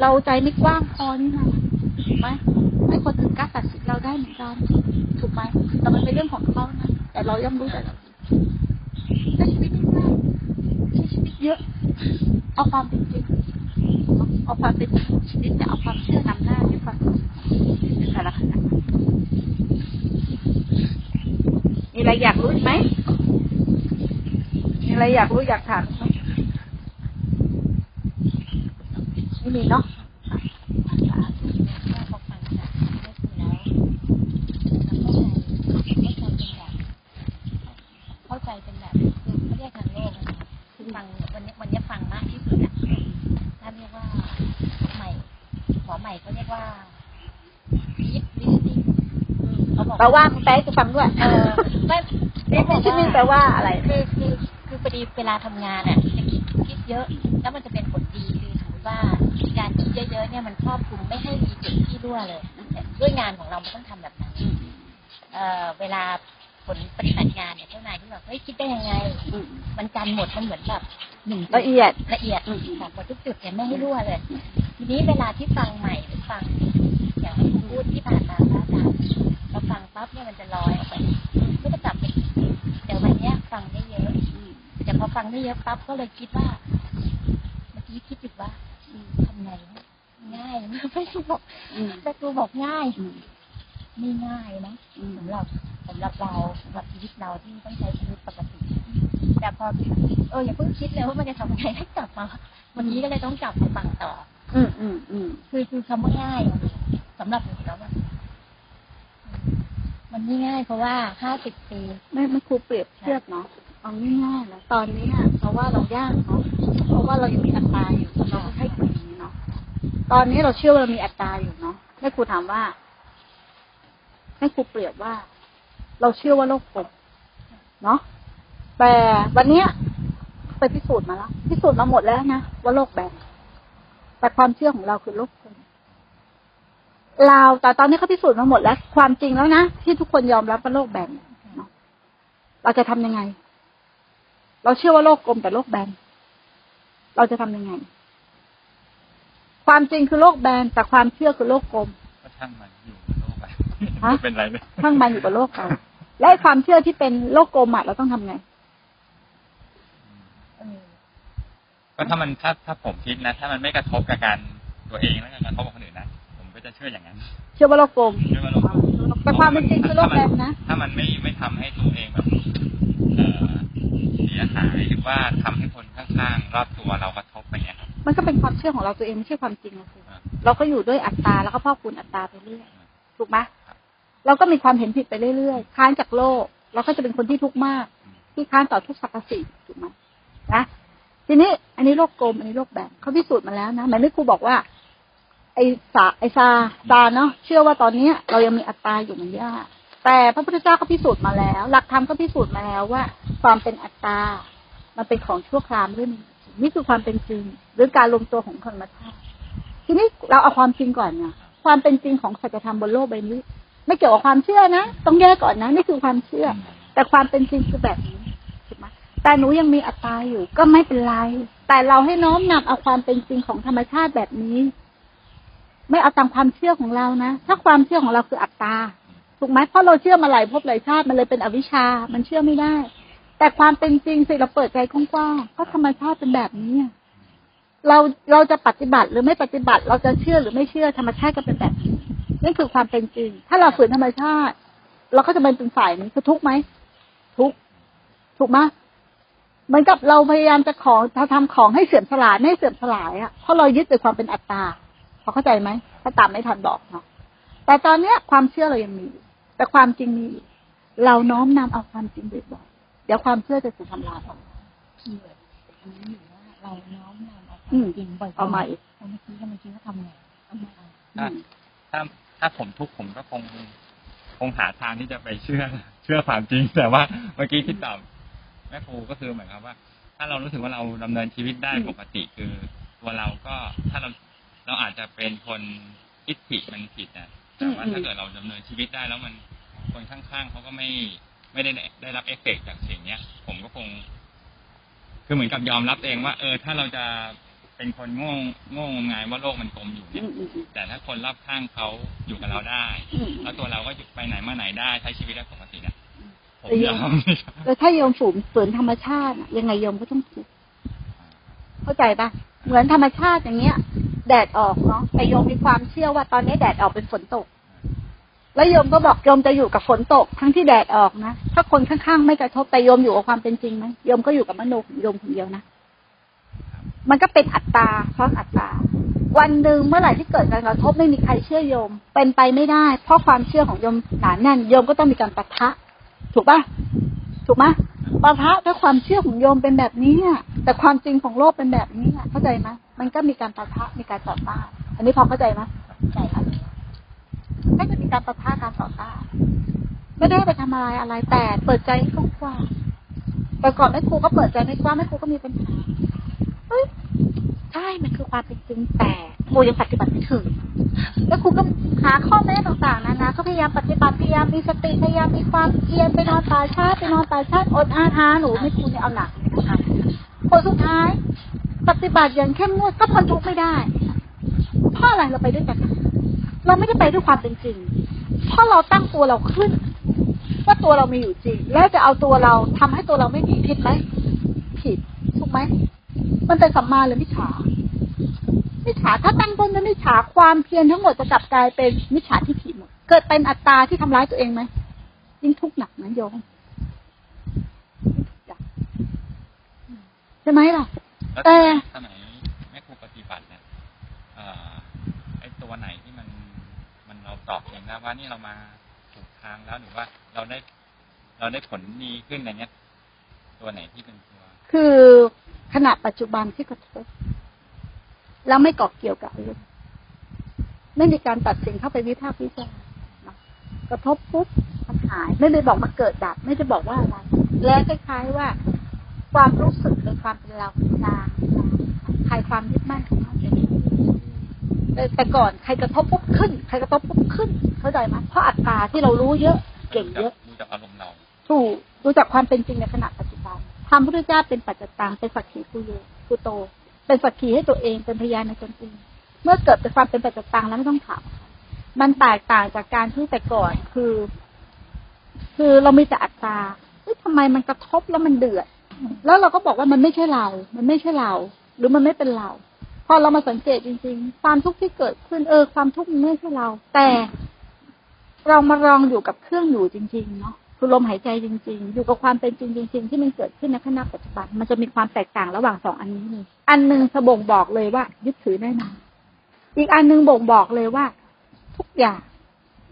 เราใจไม่กว้างพอนี่นะถูกไหมให้คนอื่นกล้าตัดสินเราได้เหมือนกันถูกไหมแต่มันเป็นเรื่องของเขานะแต่เราย่อมรู้แต่เรา ใช้ชีวิตไม่ง่ายใช้ชีวิตเยอะ เอาความเป็นจริงเอาความเป็นจริงของชีวิตจะเอาความเชื่อนำหน้าด้วยความเป็นจริงในแต่ละขณะมีอะไรอยากรู้ไหมมีอะไรอยากรู้อยากถามไม่มีเนาะ ก็พอฟังจากแม่ครูแล้วเข้าใจเข้าใจเป็นแบบเข้าใจเป็นแบบคือเขาเรียกทางโลกนะคะคือฟังวันนี้วันนี้ฟังมากที่สุดอะถ้าเรียกว่าใหม่หมอใหม่เขาเรียกว่า deep listening เขาบอก แปลว่าแปลให้กูฟังด้วยเออไม่นี่ที่นี่แปลว่าอะไรคือคือคือพอดีเวลาทำงานอะจะคิดคิดเยอะ แล้วมันจะเป็นผลดีคือถือว่าการคิดเยอะๆเนี่ยมันครอบคลุมไม่ให้มีจุดที่รั่วเลยด้วยงานของเรามันต้องทำแบบนั้นเอ่อเวลาผลปฏิบัติงานเนี่ยเจ้านายที่แบบเฮ้ยคิดได้ยังไงอืมมันกันหมดมันเหมือนแบบหนึ่งละเอียดละเอียดอืมแบบหมดทุกจุดเนี่ยไม่ให้รั่วเลย ทีนี้เวลาที่ฟังใหม่หรือฟังอย่างที่คุณ พูดที่ผ่านมาพระอาจารย์เราฟังปั๊บเนี่ยมันจะลอยออกไปไม่ได้กลับไปอีกแต่วันนี้ฟังได้เยอะแต่พอฟังได้เยอะปั๊บก็เลยคิดว่า เมื่อกี้คิดอยู่ว่าทำไงง่ายไหมไม่ครูบอกแม่ครูบอกง่ายไม่ง่ายนะสำหรับสำหรับเราสำหรับชีวิตเราที่ต้องใช้ชีวิตปกติ แต่พอเอออย่าเพิ่งคิดเลยว่ามันจะทำยังไงให้กลับมา วันนี้ก็เลยต้องกลับมาฟังต่อ อืมอืมอืมคือคือคำว่าง่าย อะสำหรับหนูแล้วอะมันไม่ง่ายเพราะว่าห้าสิบปีไม่ไม่ครูเปรียบเทียบเนาะเอาง่ายๆนะตอนนี้อะเพราะว่าเรายากเนาะเพราะว่าเรายังมีอัตราอยู่เราก็ให้ตรงนี้เนาะตอนนี้เราเชื่อว่าเรามีอัตราอยู่เนาะแม่ครูถามว่าแม่ครูเปรียบว่า เราเชื่อว่าโลกกลมเนาะแต่วันเนี้ยไปพิสูจน์มาแล้วพิสูจน์มาหมดแล้วนะว่าโลกแบนแต่ความเชื่อของเราคือโลกกลม เราแต่ตอนนี้เขาพิสูจน์มาหมดแล้ว ความจริงแล้วนะที่ทุกคนยอมรับว่าโลกแบนเนาะเราจะทำยังไง เราเชื่อว่าโลกกลมแต่โลกแบนเราจะทำยังไง ความจริงคือโลกแบนแต่ความเชื่อคือโลกกลมก็ช่างมันอยู่บนโลกไปฮะไม่เป็นไรเลยข้างมันอยู่กับโลกเราและไอ้ความเชื่อที่เป็นโลกกลมอะเราต้องทำไงเออก็ถ้ามันถ้าถ้าผมคิดนะ ถ้ามันไม่กระทบกับการตัวเองแล้วก็กระทบกับคนอื่นนะผมก็ จะเชื่ออย่างนั้นเชื่อว่าโลกกลมเชื่อว่าโลกแต่ความเป็นจริงคือโลกแบนนะ ถ้ามันไม่ไม่ทำให้ตัวเองแบบเอ่อเสียหายหรือว่าทำให้คนข้างๆรอบตัวเรากระทบไปเงี้ยครับมันก็เป็นความเชื่อของเราตัวเองไม่ใช่ความจริงนะคือครับเราก็อยู่ด้วยอัตตาแล้วก็พอกคูณอัตตาไปเรื่อยถูกไหมเราก็มีความเห็นผิดไปเรื่อยๆค้านจากโลก เราก็จะเป็นคนที่ทุกข์มาก ที่ค้านต่อทุกสรรพสิ่งถูกไหมนะทีนี้อันนี้โลกกลมอันนี้โลกแบนเขาพิสูจน์มาแล้วนะหมายไม่ครูบอกว่า ไอ้สาไอ้ซาซาเนาะเชื่อว่าตอนเนี้ย เรายังมีอัตตาอยู่เหมือนย่าแต่พระพุทธเจ้าก็พิสูจน์มาแล้ว หลักธรรมก็พิสูจน์มาแล้วว่า ความเป็นอัตตา มันเป็นของชั่วคราวไม่ได้มีจริงนี่คือความเป็นจริง หรือการรวมตัวของธรรมชาติทีนี้เราเอาความจริงก่อนนะความเป็นจริงของสัจธรรมบนโลกใบนี้ ไม่เกี่ยวกับความเชื่อนะต้องแยกก่อนนะนี่คือความเชื่อ แต่ความเป็นจริงคือแบบนี้ถูกไหมแต่หนูยังมีอัตตาอยู่ก็ไม่เป็นไร แต่เราให้น้อมนำเอาความเป็นจริงของธรรมชาติแบบนี้ ไม่เอาตามความเชื่อของเรานะ ถ้าความเชื่อของเราคืออัตตา ถูกไหมเพราะเราเชื่อมาหลายภพหลายชาติมันเลยเป็นอวิชชา มันเชื่อไม่ได้ แต่ความเป็นจริงสิเราเปิดใจกว้างๆเพราะธรรมชาติเป็นแบบนี้เราเราจะปฏิบัติหรือไม่ปฏิบัติ เราจะเชื่อหรือไม่เชื่อธรรมชาติก็เป็นแบบนี้นี่คือความเป็นจริง ถ้าเราฝืนธรรมชาติ เราก็จะเป็นเป็นฝ่ายนี้คือทุกข์ไหมทุกข์ถูกไหมเหมือนกับเราพยายามจะของจะทำของให้เสื่อมสลายไม่ให้เสื่อมสลายอะเพราะเรายึดในความเป็นอัตตา อเข้าใจไหมถ้าตามไม่ทันบอกเนาะแต่ตอนเนี้ยความเชื่อเรายังมีอยู่แต่ความจริงมีอยู่เราน้อมนำเอาความจริงบ่อยๆเดี๋ยวความเชื่อจะถูกทำลายออก keywordอันนี้อยู่ว่าเราน้อมนำเอาคอืวามมจริงบ่อยๆเอาใหม่เอาเมื่อกี้เมื่อกี้เขาทำไงเอามาเอาอืมถ้าถ้าผมทุกข์ผมก็คงคงหาทางที่จะไปเชื่อ เชื่อความจริง แต่ว่าเมื่อกี้ที่ตอบแม่ครูก็คือเหมือนกับว่า ถ้าเรารู้สึกว่าเราดำเนินชีวิตได้อืมปกติคือตัวเราก็ถ้าเรา เราอาจจะเป็นคนทิฏฐิมันผิดนะแต่ว่าถ้าเกิดเราดำเนินชีวิตได้แล้วมันคนข้างๆเขาก็ไม่ไม่ได้ได้รับเอฟเฟกต์จากสิ่งเนี้ย ผมก็คง คือเหมือนกับยอมรับเองว่า เออ ถ้าเราจะเป็นคนโง่โง่งมงายว่าโลกมันกลมอยู่อืเนี่ยมอืมอืมแต่ถ้าคนรอบข้างเขาอยู่กับเราได้อืมแล้วตัวเราก็ไปไหนมาไหนได้ใช้ชีวิตได้ปกติเนี่ยผมแต่ยยัองมแต่ถ้าโยมฝืนฝืนธรรมชาติน่ะยังไงโยมก็ต้องทุกข์เข้าใจปะเหมือนธรรมชาติอย่างเงี้ย แดดออกเนาะแต่โยมมีความเชื่อว่าตอนนี้แดดออกเป็นฝนตก แล้วโยมก็บอกโยมจะอยู่กับฝนตก ทั้งที่แดดออกนะ ถ้าคนข้างๆไม่กระทบแต่โยมอยู่กับความเป็นจริงไหมโยมก็อยู่กับมโนของโยมคนเดียวนะ มันก็เป็นอัตตาเพราะอัตตา วันหนึ่งเมื่อไหร่ที่เกิดการกระทบไม่มีใครเชื่อโยม เป็นไปไม่ได้ เพราะความเชื่อของโยมหนาแน่นโยมก็ต้องมีการปะทะ ถูกปะถูกไหมปะทะถ้าความเชื่อของโยมเป็นแบบนี้อะแต่ความจริงของโลกเป็นแบบนี้อะเข้าใจไหม มันก็มีการปะทะมีการต่อต้านอันนี้พอเข้าใจไหมใจค่ะไม่ได้มีการปะทะการต่อต้านไม่ได้ไปทำอะไรอะไร แต่เปิดใจให้กว้างแต่ก่อนแม่ครูก็เปิดใจไม่กว้างแม่ครูก็มีปัญหาเฮ้ยใช่มันคือความเป็นจริงแต่ครูยังปฏิบัติไม่ถึงแล้วครูก็หาข้อแม้ต่างๆนานาก็พยายามปฏิบัติพยายามมีสติพยายามมีความเพียรไปนอนป่าช้าไปนอนป่าช้าอดอาหารหนูไม่ครูเนี่ยเอาหนักเลยนสุดท้าย ปฏิบัติอย่างเข้มงวดก็พ้นทุกข์ไม่ได้ เพราะอะไรเราไปด้วยกัน เราไม่ได้ไปด้วยความเป็นจริง เพราะเราตั้งตัวเราขึ้น ว่าตัวเรามีอยู่จริง แล้วจะเอาตัวเราทำให้ตัวเราไม่มีผิดไหมผิดถูกไหมมันเป็นสัมมาหรือมิจฉามิจฉาถ้าตั้งต้นด้วยมิจฉาความเพียรทั้งหมดจะกลับกลายเป็นมิจฉาที่ผิดหมดเกิดเป็นอัตตาที่ทำร้ายตัวเองไหมยิ่งทุกข์หนักนะโยมยิ่งทุกข์หนักใช่ไหมล่ะ แล้วแต่สมัยแม่ครูปฏิบัติเนี่ยเอ่อไอ้ตัวไหนที่มันมันเราตอบเองแล้วว่านี่เรามาถูกทางแล้วหรือว่าเราได้เราได้ผลดีขึ้นอะไรเงี้ย ตัวไหนที่เป็นตัวคือขณะปัจจุบันที่กระทบแล้วไม่เกาะเกี่ยวกับอารมณ์ไม่มีการตัดสินเข้าไปวิพากษ์วิจารณ์เนาะกระทบปุ๊บมันหาย ไม่ได้บอกมาเกิดดับ ไม่ได้บอกว่าอะไร แล้วคล้ายๆว่า ความรู้สึกในความเป็นเราเป็นจางใครความยึดมั่นของเราเป็นแต่ก่อนใครกระทบปุ๊บขึ้น ใครกระทบปุ๊บขึ้น เข้าใจไหมเพราะอัตราที่เรารู้เยอะ เก่งเยอะดูจากอารมณ์เราถูกรู้จักความเป็นจริงในขณะปัจจุบันธรรมพุทธเจ้าเป็นปัจจตังเป็นสักขีผู้โยผู้โต เป็นสักขีให้ตัวเองเป็นพยานในตนเองเมื่อเกิดเป็นความเป็นปัจจตังแล้วไม่ต้องถามมันแตกต่างจากการที่แต่ก่อนคือ คือเรามีแต่อัตตราเฮ้ยทำไมมันกระทบแล้วมันเดือด แล้วเราก็บอกว่ามันไม่ใช่เรา มันไม่ใช่เรา หรือมันไม่เป็นเรา พอเรามาสังเกตจริง ๆ ความทุกข์ที่เกิดขึ้นเออความทุกข์มันไม่ใช่เรา แต่เรามาลองอยู่กับเครื่องอยู่จริง ๆ เนาะคือลมหายใจจริง ๆ อยู่กับความเป็นจริงจริง ๆ ที่มันเกิดขึ้นในขณะปัจจุบัน มันจะมีความแตกต่างระหว่างสองอันนี้เลยอันหนึ่งสบ่งบอกเลยว่า ยึดถือแน่นอนอีกอันหนึ่งบ่งบอกเลยว่า ทุกอย่าง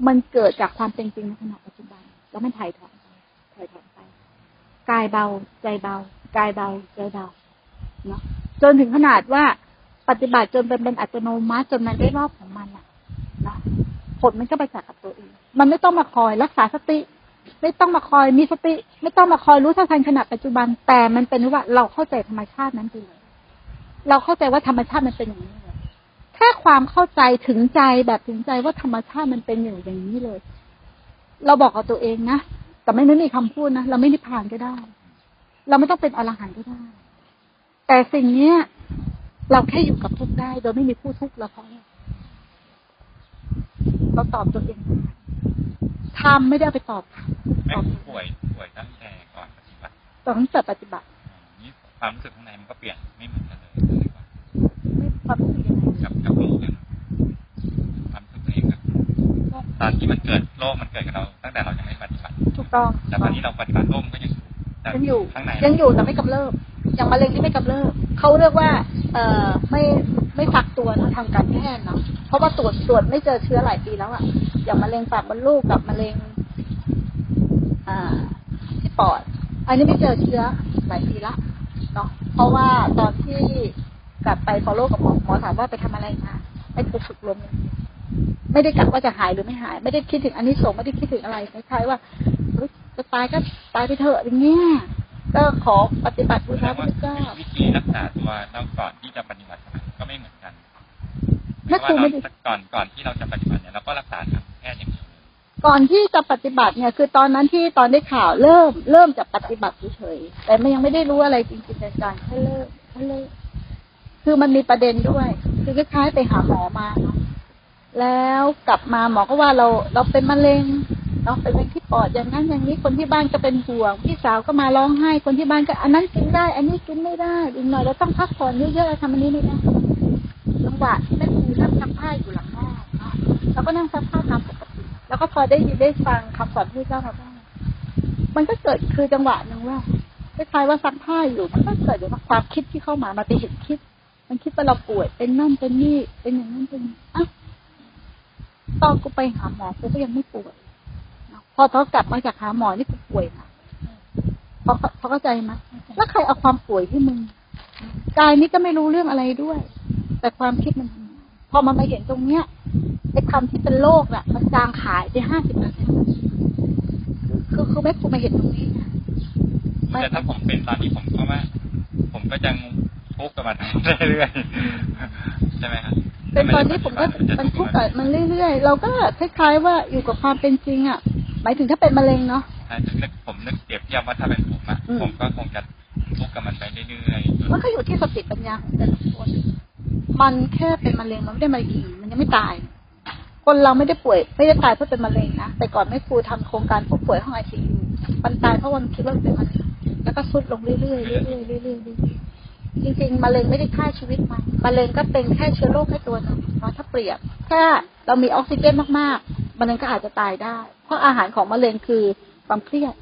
มันเกิดจากความเป็นจริงในขณะปัจจุบันแล้วมันถ่ายถอนไปถ่ายถอนไป กายเบาใจเบา กายเบาใจเบาเนาะจนถึงขนาดว่าปฏิบัติจนเป็นเป็นอัตโนมัติจนมันได้รอบของมันอะเนาะผลมันก็ไปจากกับตัวเองมันไม่ต้องมาคอยรักษาสติ ไม่ต้องมาคอยมีสติ ไม่ต้องมาคอยรู้ท่าทันขณะปัจจุบัน แต่มันเป็นว่าเราเข้าใจธรรมชาตินั้นไปเลยเราเข้าใจว่าธรรมชาติมันเป็นอย่างนี้เลยแค่ความเข้าใจถึงใจแบบถึงใจว่าธรรมชาติมันเป็นอย่อย่างนี้เลย เราบอกกับตัวเองนะ แต่ไม่ได้มีคำพูดนะเราไม่นิพพานก็ได้ เราไม่ต้องเป็นอรหันต์ก็ได้ แต่สิ่งเนี้ย เราแค่อยู่กับทุกข์ได้ โดยไม่มีผู้ทุกข์เราพอแล้วเราตอบตัวเองทำไม่ได้เอาไปตอบค่ะแม่ตอบป่วยป่วยตั้งแต่ก่อนปฏิบัติตอนแต่ปฏิบัตินี่ความรู้สึกข้างในมันก็เปลี่ยนไม่เหมือนกันเลยไม่ความรู้สึกยังไงกับกับโลกเนี่ยความรู้สึกตัวเองครับ ตอนที่มันเกิดโลกมันเกิดกับเรา ตั้งแต่เรายังไม่ปฏิบัติถูกต้องแต่ตอนนี้เราปฏิบัติโลกมันก็ยังอยู่แต่ยังอยู่ข้างในยังอยู่แต่ไม่กำเริบอย่างมะเร็งที่ไม่กำเริบเขาเรียกว่า เอ่อไม่ไม่ฟักตัวนะทางการแพทย์เนาะเพราะว่าตรวจตรวจไม่เจอเชื้อหลายปีแล้วอะอย่างมะเร็งปากมดลูกกับมะเร็ง อ่า ที่ปอด อันนี้ไม่เจอเชื้อหลายปีละเนาะเพราะว่าตอนที่กลับไปฟอลโล่กับหมอหมอถามว่าไปทำอะไรมาไปฝึกฝึกลมอย่างเดียว ไม่ได้กลับว่าจะหายหรือไม่หาย ไม่ได้คิดถึงอันนี้ส่งส์ไม่ได้คิดถึงอะไรคล้ายๆว่าเฮ้ยจะตายก็ตายไปเถอะอย่างเงี้ยก็ขอปฏิบัติบูแสดชางพว่าระเจ้าวิธีรักษาตัวเราก่อนที่จะปฏิบัติก็ไม่เหมือนกันแม่ครูไม่ได้ว่าเราก่อนก่อนที่เราจะปฏิบัติเนี่ยเราก็รักษาทางแพทย์อย่างเดียวเลยก่อนที่จะปฏิบัติเนี่ย คือตอนนั้นที่ตอนได้ข่าวเริ่ม เริ่มจะปฏิบัติเฉยๆแต่มันยังไม่ได้รู้อะไรจริงๆจังๆแค่เริ่มแค่เริ่มคือมันมีประเด็นด้วย คือคล้ายๆไปหาหมอมาเนาะ แล้วกลับมาหมอก็ว่าเราเราเป็นมะเร็งเราเป็นมะเร็งที่ปอดอย่างนั้นอย่างนี้คนที่บ้านก็เป็นห่วงพี่สาวก็มาร้องไห้ คนที่บ้านก็อันนั้นกินได้ อันนี้กินไม่ได้อีกหน่อยเราต้องพักผ่อนเยอะๆทำอันนี้ไม่ได้จังหวะที่แม่ครูนั่งซักผ้าอยู่หลังห้องเนเราก็นั่งซักผ้าตามปกติแล้วก็พอได้ยินได้ฟังคำสอนพระเจ้ามาบ้างมันก็เกิดคือจังหวะหนึ่งว่าคล้ายๆว่าซักผ้าอยู่มันก็เกิดจากความคิดที่เข้ามามาไปเห็นคิด มันคิดว่าเราป่วยเป็นนั่นเป็นนี่เป็นอย่างนั้นเป็นอะ ตอนกูไปหาหมอกูก็ยังไม่ป่วยพอพอกลับมาจากหาหมอนี่กูป่วยนะพอพอเข้าใจไหมแล้วใครเอาความป่วยที่มึงกายนี้ก็ไม่รู้เรื่องอะไรด้วย แต่ความคิดมันพอมันมาเห็นตรงเนี้ยไอ้คำที่เป็นโรคน่ะ มันจางขายไปห้าสิบเปอร์เซ็นต์คือคือแม่ครูมาเห็นตรงนี้แต่ถ้าผมเป็นตอนนี้ผมก็ว่าผมก็จะทุกข์กับมันเรื่อยๆใช่ไหมครับ เป็นตอนนี้ผมก็มันทุกข์กับมันเรื่อยๆ เราก็คล้ายๆว่าอยู่กับความเป็นจริงอะ หมายถึงถ้าเป็นมะเร็งเนาะถ้านึกผมนึกเปรียบเทียบว่าถ้าเป็นผมอะอืมผมก็คงจะทุกข์กับมันไปเรื่อยๆจนมันก็อยู่ที่สติปัญญาของแต่ละคนมันแค่เป็นมะเร็งมันไม่ได้มะเร็งมันยังไม่ตาย คนเราไม่ได้ป่วยไม่ได้ตายเพราะเป็นมะเร็งนะแต่ก่อนแม่ครูทำโครงการผู้ป่วยห้องไอซียูมันตายเพราะวันคิดว่าเป็นมะเร็งแล้วก็สุดลงเรื่อยๆเรื่อยๆเรื่อยๆ จริงๆมะเร็งไม่ได้ฆ่าชีวิตมันมะเร็งก็เป็นแค่เชื้อโรคแค่ตัวหนึงเนาะถ้าเปรียบแค่เรามีออกซิเจนมากๆมะเร็งก็อาจจะตายได้ เพราะอาหารของมะเร็งคือความเครียด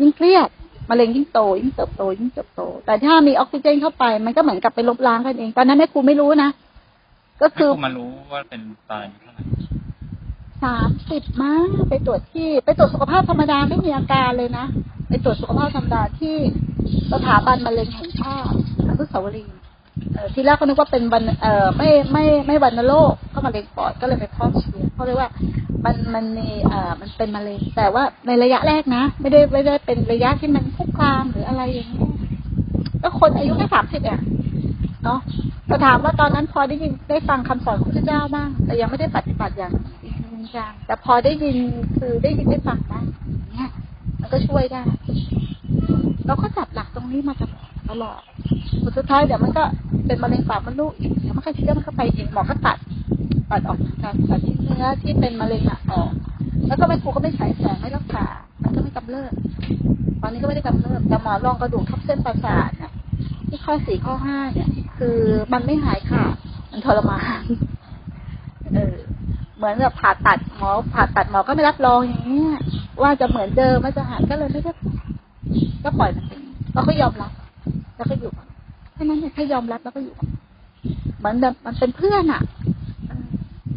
ยิ่งเครียดมะเร็งยิ่งโตยิ่งเติบโตยิ่งเติบโต แต่ถ้ามีออกซิเจนเข้าไป มันก็เหมือนกับไปลบล้างกันเอง ตอนนั้นแม่ครูไม่รู้นะก็คือผมมารู้ว่าเป็นตอนอายุเท่าไหร่สามสิบมั้งไปตรวจที่ ไปตรวจสุขภาพธรรมดาไม่มีอาการเลยนะ ไปตรวจสุขภาพธรรมดาที่สถาบันมะเร็งแห่งชาติอนุสาวรีย์ทีแรกก็นึกว่าเป็นวันเอ่อไม่ไม่ไม่วันโรคก็มะเร็งปอดก็เลยไปพาะเชื้อเขาเรียกว่ามันมันมีเอ่อมันเป็นมะเร็งแต่ว่าในระยะแรกนะ ไม่ได้ไม่ได้เป็นระยะที่มันคุกคามหรืออะไรอย่างเงี้ยก็คนอายุแค่สามสิบเองเนาะแต่ถามว่าตอนนั้นพอได้ยินได้ฟังคำสอนของพระเจ้าบ้างแต่ยังไม่ได้ปฏิบัติอย่างจริงจังแต่พอได้ยินคือได้ยินได้ฟังบ้าง ก็ช่วยได้เราก็จับหลักตรงนี้มาตลอดตลอดสุดท้ายเดี๋ยวมันก็เป็นมะเร็งปากมดลูกอีกเดี๋ยวมันก็เชื้อมันก็ไปเอีกหมอก็ตัดตัดออกเหมือนกันตัดชิ้นเนื้อที่เป็นมะเร็งอะออก แล้วก็ไม่ครูก็ไม่ฉายแสงไม่รักษา มันก็ไม่กำเริบตอนนี้ก็ไม่ได้กำเริบแต่หมอลองกระดูกทับเส้นประสาทเนี่ยที่ข้อสี่ข้อห้าเนี่ย คือมันไม่หายขาดมันทรมานเออ เหมือนกับผ่าตัดหมอ ผ่าตัดหมอก็ไม่รับรองอย่างเงี้ยว่าจะเหมือนเดิมว่าจะหายก็เลยไม่ได้ก็ปล่อยมันเป็นแล้วก็ยอมรับ แล้วก็อยู่แค่นั้นเนี่ยแค่ยอมรับแล้วก็อยู่เหมือนแบบมันเป็นเพื่อนอะ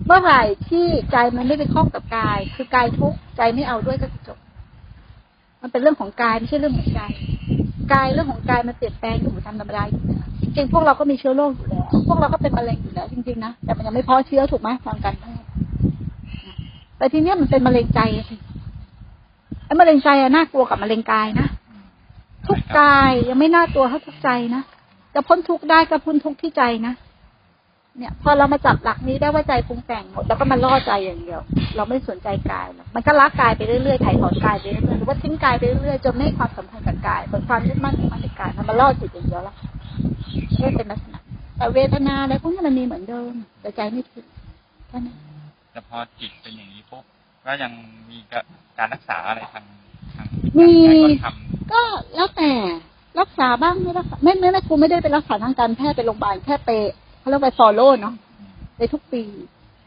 เมื่อไหร่ที่ใจมันไม่ไปคล้องกับกาย คือกายทุกข์ใจไม่เอาด้วยก็จบ มันเป็นเรื่องของกายไม่ใช่เรื่องของใจกายเรื่องของกายมันเปลี่ยนแปลงอยู่ตามธรรมดาอยู่จริงๆพวกเราก็มีเชื้อโรคอยู่แล้ว พวกเราก็เป็นมะเร็งอยู่แล้วจริงๆนะแต่มันยังไม่เพาะเชื้อถูกไหมทางการแพ แต่ทีเนี้ยมันเป็นมะเร็งใจอะสิไอ้มะเร็งใจอะน่ากลัวกับมะเร็งกายนะทุกกายยังไม่น่ากลัวเท่าทุกใจนะจะพ้นทุกได้ก็พ้นทุกที่ใจนะเนี่ย พอเรามาจับหลักนี้ได้ว่าใจปรุงแต่งหมดแล้วก็มาล่อใจอย่างเดียว เราไม่สนใจกายมันก็ละกายไปเรื่อยๆถ่ายถอนกายไปเรื่อยๆหรือว่าทิ้งกายไปเรื่อยๆจนไม่ความสัมพันธ์กับกายเปิดความยึดมั่นถือมั่นในกายมันมาล่อจิตอย่างเดียวแล้วนี่เป็นลักษณะแต่เวทนาอะไรพวกนี้มันมีเหมือนเดิมแต่ใจไม่ถึงแค่นั้นแต่พอจิตเป็นอย่างนี้ ก็ยังมีการรักษาอะไรทางทางมีการต้นทำก็แล้วแต่รักษาบ้างไม่รักษาไม่ไม่ไม่ครูไม่ได้ไปรักษาทางการแพทย์ไปโรงพยาบาลแค่ไปเขาเรียกไปฟอลโล่เนาะในทุกปี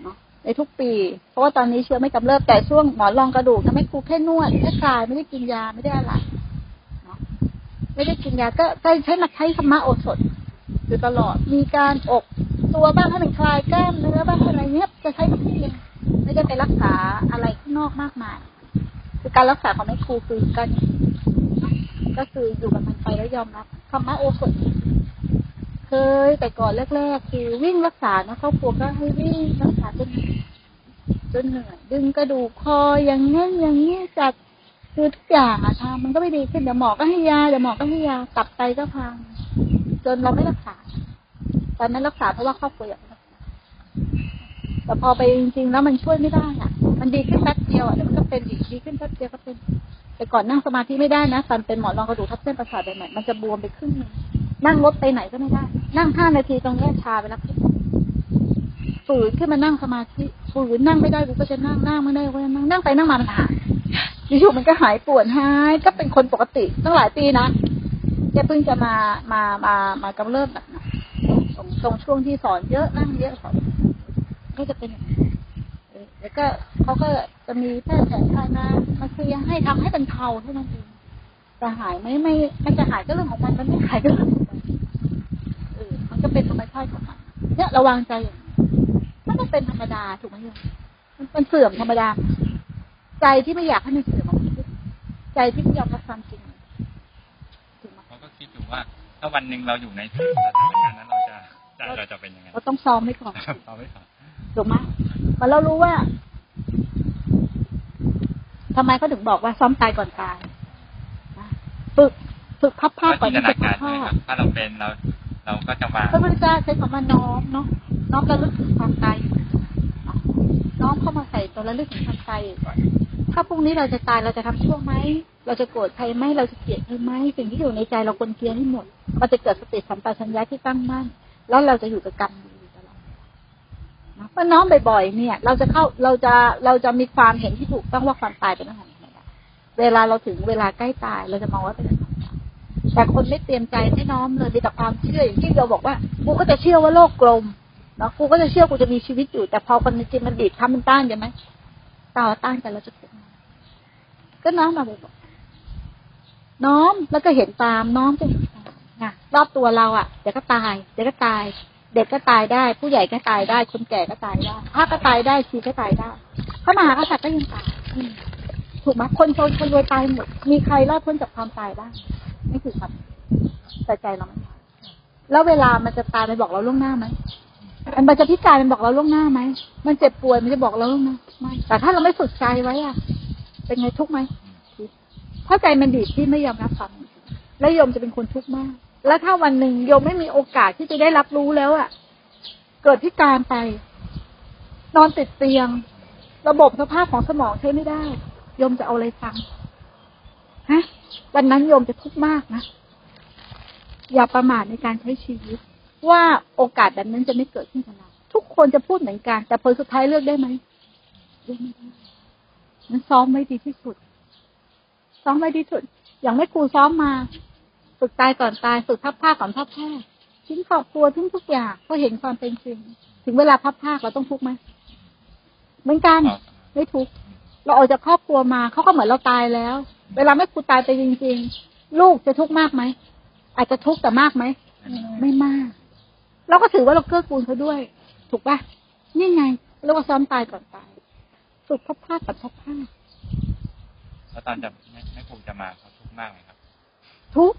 เนาะในทุกปี เพราะว่าตอนนี้เชื้อไม่กำเริบแต่ช่วงหมอนรองกระดูกนะไม่ครูแค่นวดแค่คลายไม่ได้กินยาไม่ได้อะไรเนาะไม่ได้กินยาก็ก็ใช้มาใช้ธรรมะโอสถอยู่ตลอดมีการอกตัวบ้างให้มันคลายกล้ามเนื้อบ้างอะไรเนี้ยจะใช้ทุกที่เลย ไม่ได้ไปรักษาอะไรข้างนอกมากมาย คือการรักษาของแม่ครูคือการก็คืออยู่กับมันไปแล้วยอมรับธรรมะโอสถเคยแต่ก่อนแรกๆคือวิ่งรักษานะครอบครัวก็ให้วิ่งรักษาจนจนเหนื่อยดึงกระดูกคออย่างงั้นอย่างนี้จัดคือทุกอย่างอะทำมันก็ไม่ดีขึ้นเดี๋ยวหมอก็ให้ยาเดี๋ยวหมอก็ให้ยาตับไตก็พังจนเราไม่รักษาตอนนั้นรักษาเพราะว่าครอบครัวอยากรั แต่พอไปจริงๆแล้วมันช่วยไม่ได้อะมันดีขึ้นแป๊บเดียวอะเดี๋ยวมันก็เป็นอีกดีขึ้นแป๊บเดียวก็เป็น แต่ก่อนนั่งสมาธิไม่ได้นะตอนเป็นหมอนรองกระดูกทับเส้นประสาทใหม่มันจะบวมไปครึ่งหนึงนั่งรถไปไหนก็ไม่ได้ นั่งห้านาทีตรงเนี้ยชาไปแล้วฝืนขึ้นมานั่งสมาธิฝืนนั่งไม่ได้กูก็จะนั่งนั่งไม่ได้ก็จะนั่งนั่งไปนั่งมามันหายอยู่ๆมันก็หายปวดหาย ก็เป็นคนปกติตั้งหลายปีนะแกเพิ่งจะมามามา มากำเริบแบบตรงตรงช่วงที่สอนเยอะนั่งเยอะสอน ก็จะเป็นอย่างนี้เออแล้วก็เขาก็จะมีแพทย์แผนไทยมามาเคลียร์ให้ทำให้เป็นเทาเท่านั้นเองจะหายไหมไม่ไม่จะหายก็เรื่องของมันมันไม่หายก็เรื่องของมันเออมันก็เป็นธรรมชาติของมันเนี่ยระวังใจอย่างนี้มันก็เป็นธรรมดาถูกไหมโยมมันมันเสื่อมธรรมดา ใจที่ไม่อยากให้มันเสื่อมมันขึ้นใจที่ไม่ยอมรับความจริงถูกไหมเขาก็คิดอยู่ว่า ถ้าวันหนึ่งเราอยู่ในสถานการณ์นั้นเราจะใจเราจะเป็นยังไงเราต้องซ้อมไว้ก่อนเอาไว้ก่อน ถูกไหมมันเรารู้ว่าทำไมเขาถึงบอกว่าซ้อมตายก่อนตายนะฝึกฝึกพับผ้าก่อนจินตที่นาจะพัการบใช่ผ้าไหมครับถ้าเราเป็นเรา เราก็จะวางพระพุทธเจ้าใช้คำว่าน้อมเนาะน้อมระลึกถึงความตายน้อมเข้ามาใส่ตัวระลึกถึงความตายก่อนถ้าพรุ่งนี้เราจะตายเราจะทำชั่วไหมเราจะโกรธใครไหมเราจะเกลียดใครไหมสิ่งที่อยู่ในใจเราควรเคลียร์ให้หมดมันจะเกิดสติสัมปชัญญะที่ตั้งมั่นแล้วเราจะอยู่กับกรรมดีตลอดนะ เพราะน้อมบ่อยๆเนี่ย เราจะเข้าเราจะเราจะมีความเห็นที่ถูกต้องว่าความตายเป็นเรื่องของธรรมดาเวลาเราถึงเวลาใกล้ตายเราจะมองว่าเป็นเรื่องธรรมดาแต่คนไม่เตรียมใจไม่น้อมเลยมีแต่ความเชื่ออย่างที่เราบอกว่ากูก็จะเชื่อว่าโลกกลมเนาะกูก็จะเชื่อกูจะมีชีวิตอยู่ แต่พอคนจริงมันบีบทำมันต้านใช่ไหมต่อต้านกันเราจะเป็นไงก็น้อมมาบ่อยๆน้อมแล้วก็เห็นตามน้อมจะเห็นตามนะรอบตัวเราอะเดี๋ยวก็ตายเดี๋ยวก็ตาย เด็กก็ตายได้ ผู้ใหญ่ก็ตายได้ คนแก่ก็ตายได้พระก็ตายได้ชีก็ตายได้พระมหากษัตริย์ก็ยังตายถูกไหมคนจนคนรวยตายหมดมีใครรอดพ้นจากความตายบ้างนี่คือความแต่ใจเราไม่แล้วเวลามันจะตายมันบอกเราล่วงหน้าไหมมันจะพิการมันบอกเราล่วงหน้าไหมมันเจ็บป่วยมันจะบอกเราล่วงหน้าไม่แต่ถ้าเราไม่ฝึกใจไว้อะเป็นไงทุกไหมทุกข์เพราใจมันดีดที่ไม่ยอมรับความจริงแล้วยมจะเป็นคนทุกข์มาก แล้วถ้าวันหนึ่งโยมไม่มีโอกาสที่จะได้รับรู้แล้วอะเกิดพิการไป นอนติดเตียง ระบบสภาพของสมองใช้ไม่ได้โยมจะเอาอะไรฟังฮะวันนั้นโยมจะทุกข์มากนะอย่าประมาทในการใช้ชีวิต ว่าโอกาสแบบนั้นจะไม่เกิดขึ้นกับเราทุกคนจะพูดเหมือนกัน แต่ผลสุดท้ายเลือกได้ไหมเลือกไม่ได้นั้นซ้อมไว้ดีที่สุด ซ้อมไว้ดีที่สุด อย่างไม่ครูซ้อมมา ฝึกตายก่อนตายฝึกพับผ้าก่อนพับผ้าทิ้งครอบครัวทิ้งทุกอย่างก็เห็นความเป็นจริง ถึงเวลาพับผ้าเราต้องทุกข์ไหมเหมือนกันไม่ทุกข์เราออกจากครอบครัวมาเขาก็เหมือนเราตายแล้ว เวลาแม่ครูตายไปจริง ๆ ลูกจะทุกข์มากไหมอาจจะทุกข์แต่มากไหมไม่มาก เราก็ถือว่าเราเกื้อกูลเขาด้วย ถูกปะนี่ไงเรียกว่าซ้อมตายก่อนตายฝึกพับผ้าก่อนพับผ้าแล้วตอนจะแม่แม่ครูจะมาเขาทุกข์มากเลยครับ ทุกข์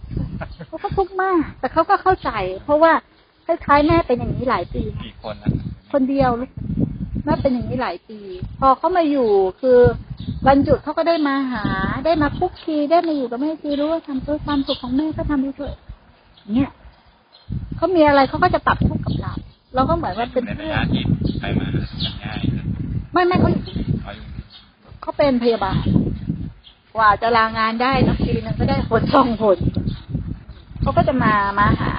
เขาก็ทุกข์มาก แต่เขาก็เข้าใจ เพราะว่าคล้ายๆแม่เป็นอย่างนี้หลายปีกี่คนนะคนเดียวแม่เป็นอย่างนี้หลายปี พอเขามาอยู่คือวันหยุดเขาก็ได้มาหา ได้มาคุกคีได้มาอยู่กับแม่ทีรู้ว่าทำเพื่อความสุขของแม่ก็ทำไปเถอะเนี่ยเขามีอะไรเขาก็จะปรับทุกข์กับเราเราก็เหมือนว่าเป็นเพื่อนไปมาง่ายไม่ไม่เขาอยู่เขาอยู่เขาเป็นพยาบาลกว่าจะลางานได้นะปีนึงก็ได้ผลสองผล เขาก็จะมามาหา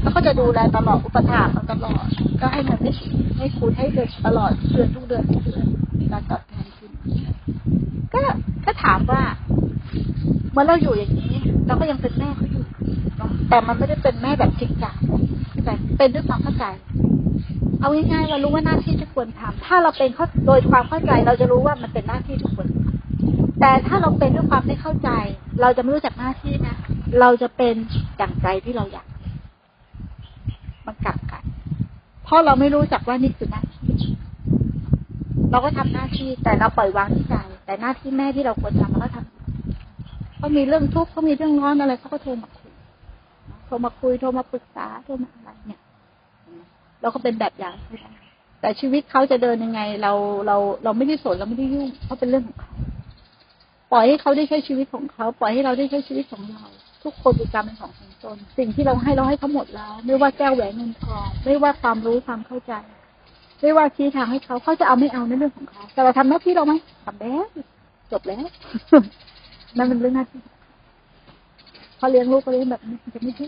เขาก็จะดูแลตลอดอุปถัมภ์ตลอด ก็ให้เงินให้ให้คุณให้เดือนตลอดเดือนทุกเดือนทุกเดือนการตอบแทนคุณก็ก็ถามว่าเมื่อเราอยู่อย่างนี้ เราก็ยังเป็นแม่เขาอยู่ แต่มันไม่ได้เป็นแม่แบบจริงจังแต่เป็นด้วยความเข้าใจ เอาง่ายๆว่ารู้ว่าหน้าที่ที่ควรทำถ้าเราเป็นเขาโดยความเข้าใจ เราจะรู้ว่ามันเป็นหน้าที่ที่ควรทำ แต่ถ้าเราเป็นด้วยความไม่เข้าใจ เราจะไม่รู้จักหน้าที่นะเราจะเป็นอย่างใจที่เราอยากมันกลับกัน เพราะเราไม่รู้จักว่านี่คือหน้าที่เราก็ทำหน้าที่ แต่เราปล่อยวางที่ใจแต่หน้าที่แม่ที่เราควรทำเราก็ทำเขามีเรื่องทุกข์เขามีเรื่องร้อนอะไรเขาก็โทรมาคุยโทรมาคุยโทรมาปรึกษาโทรมาอะไรเนี่ยเราก็เป็นแบบอย่างแต่ชีวิตเขาจะเดินยังไง เราเราเราไม่ได้สนเราไม่ได้ยุ่งเพราเป็นเรื่องของเขา ปล่อยให้เขาได้ใช้ชีวิตของเขาปล่อยให้เราได้ใช้ชีวิตของเรา ทุกคนมีกรรมเป็นของของตนสิ่งที่เราให้เราให้เขาหมดแล้ว ไม่ว่าแก้วแหวนเงินทองไม่ว่าความรู้ความเข้าใจ ไม่ว่าชี้ทางให้เขาเขาจะเอาไม่เอาในเรื่องของเขาแต่เราทำหน้าที่เราไหมทำแล้วจบแล้วนั่นเป็นเรื่องหน้าที่พอเลี้ยงลูกก็เลี้ยงแบบนี้จะไม่ใช่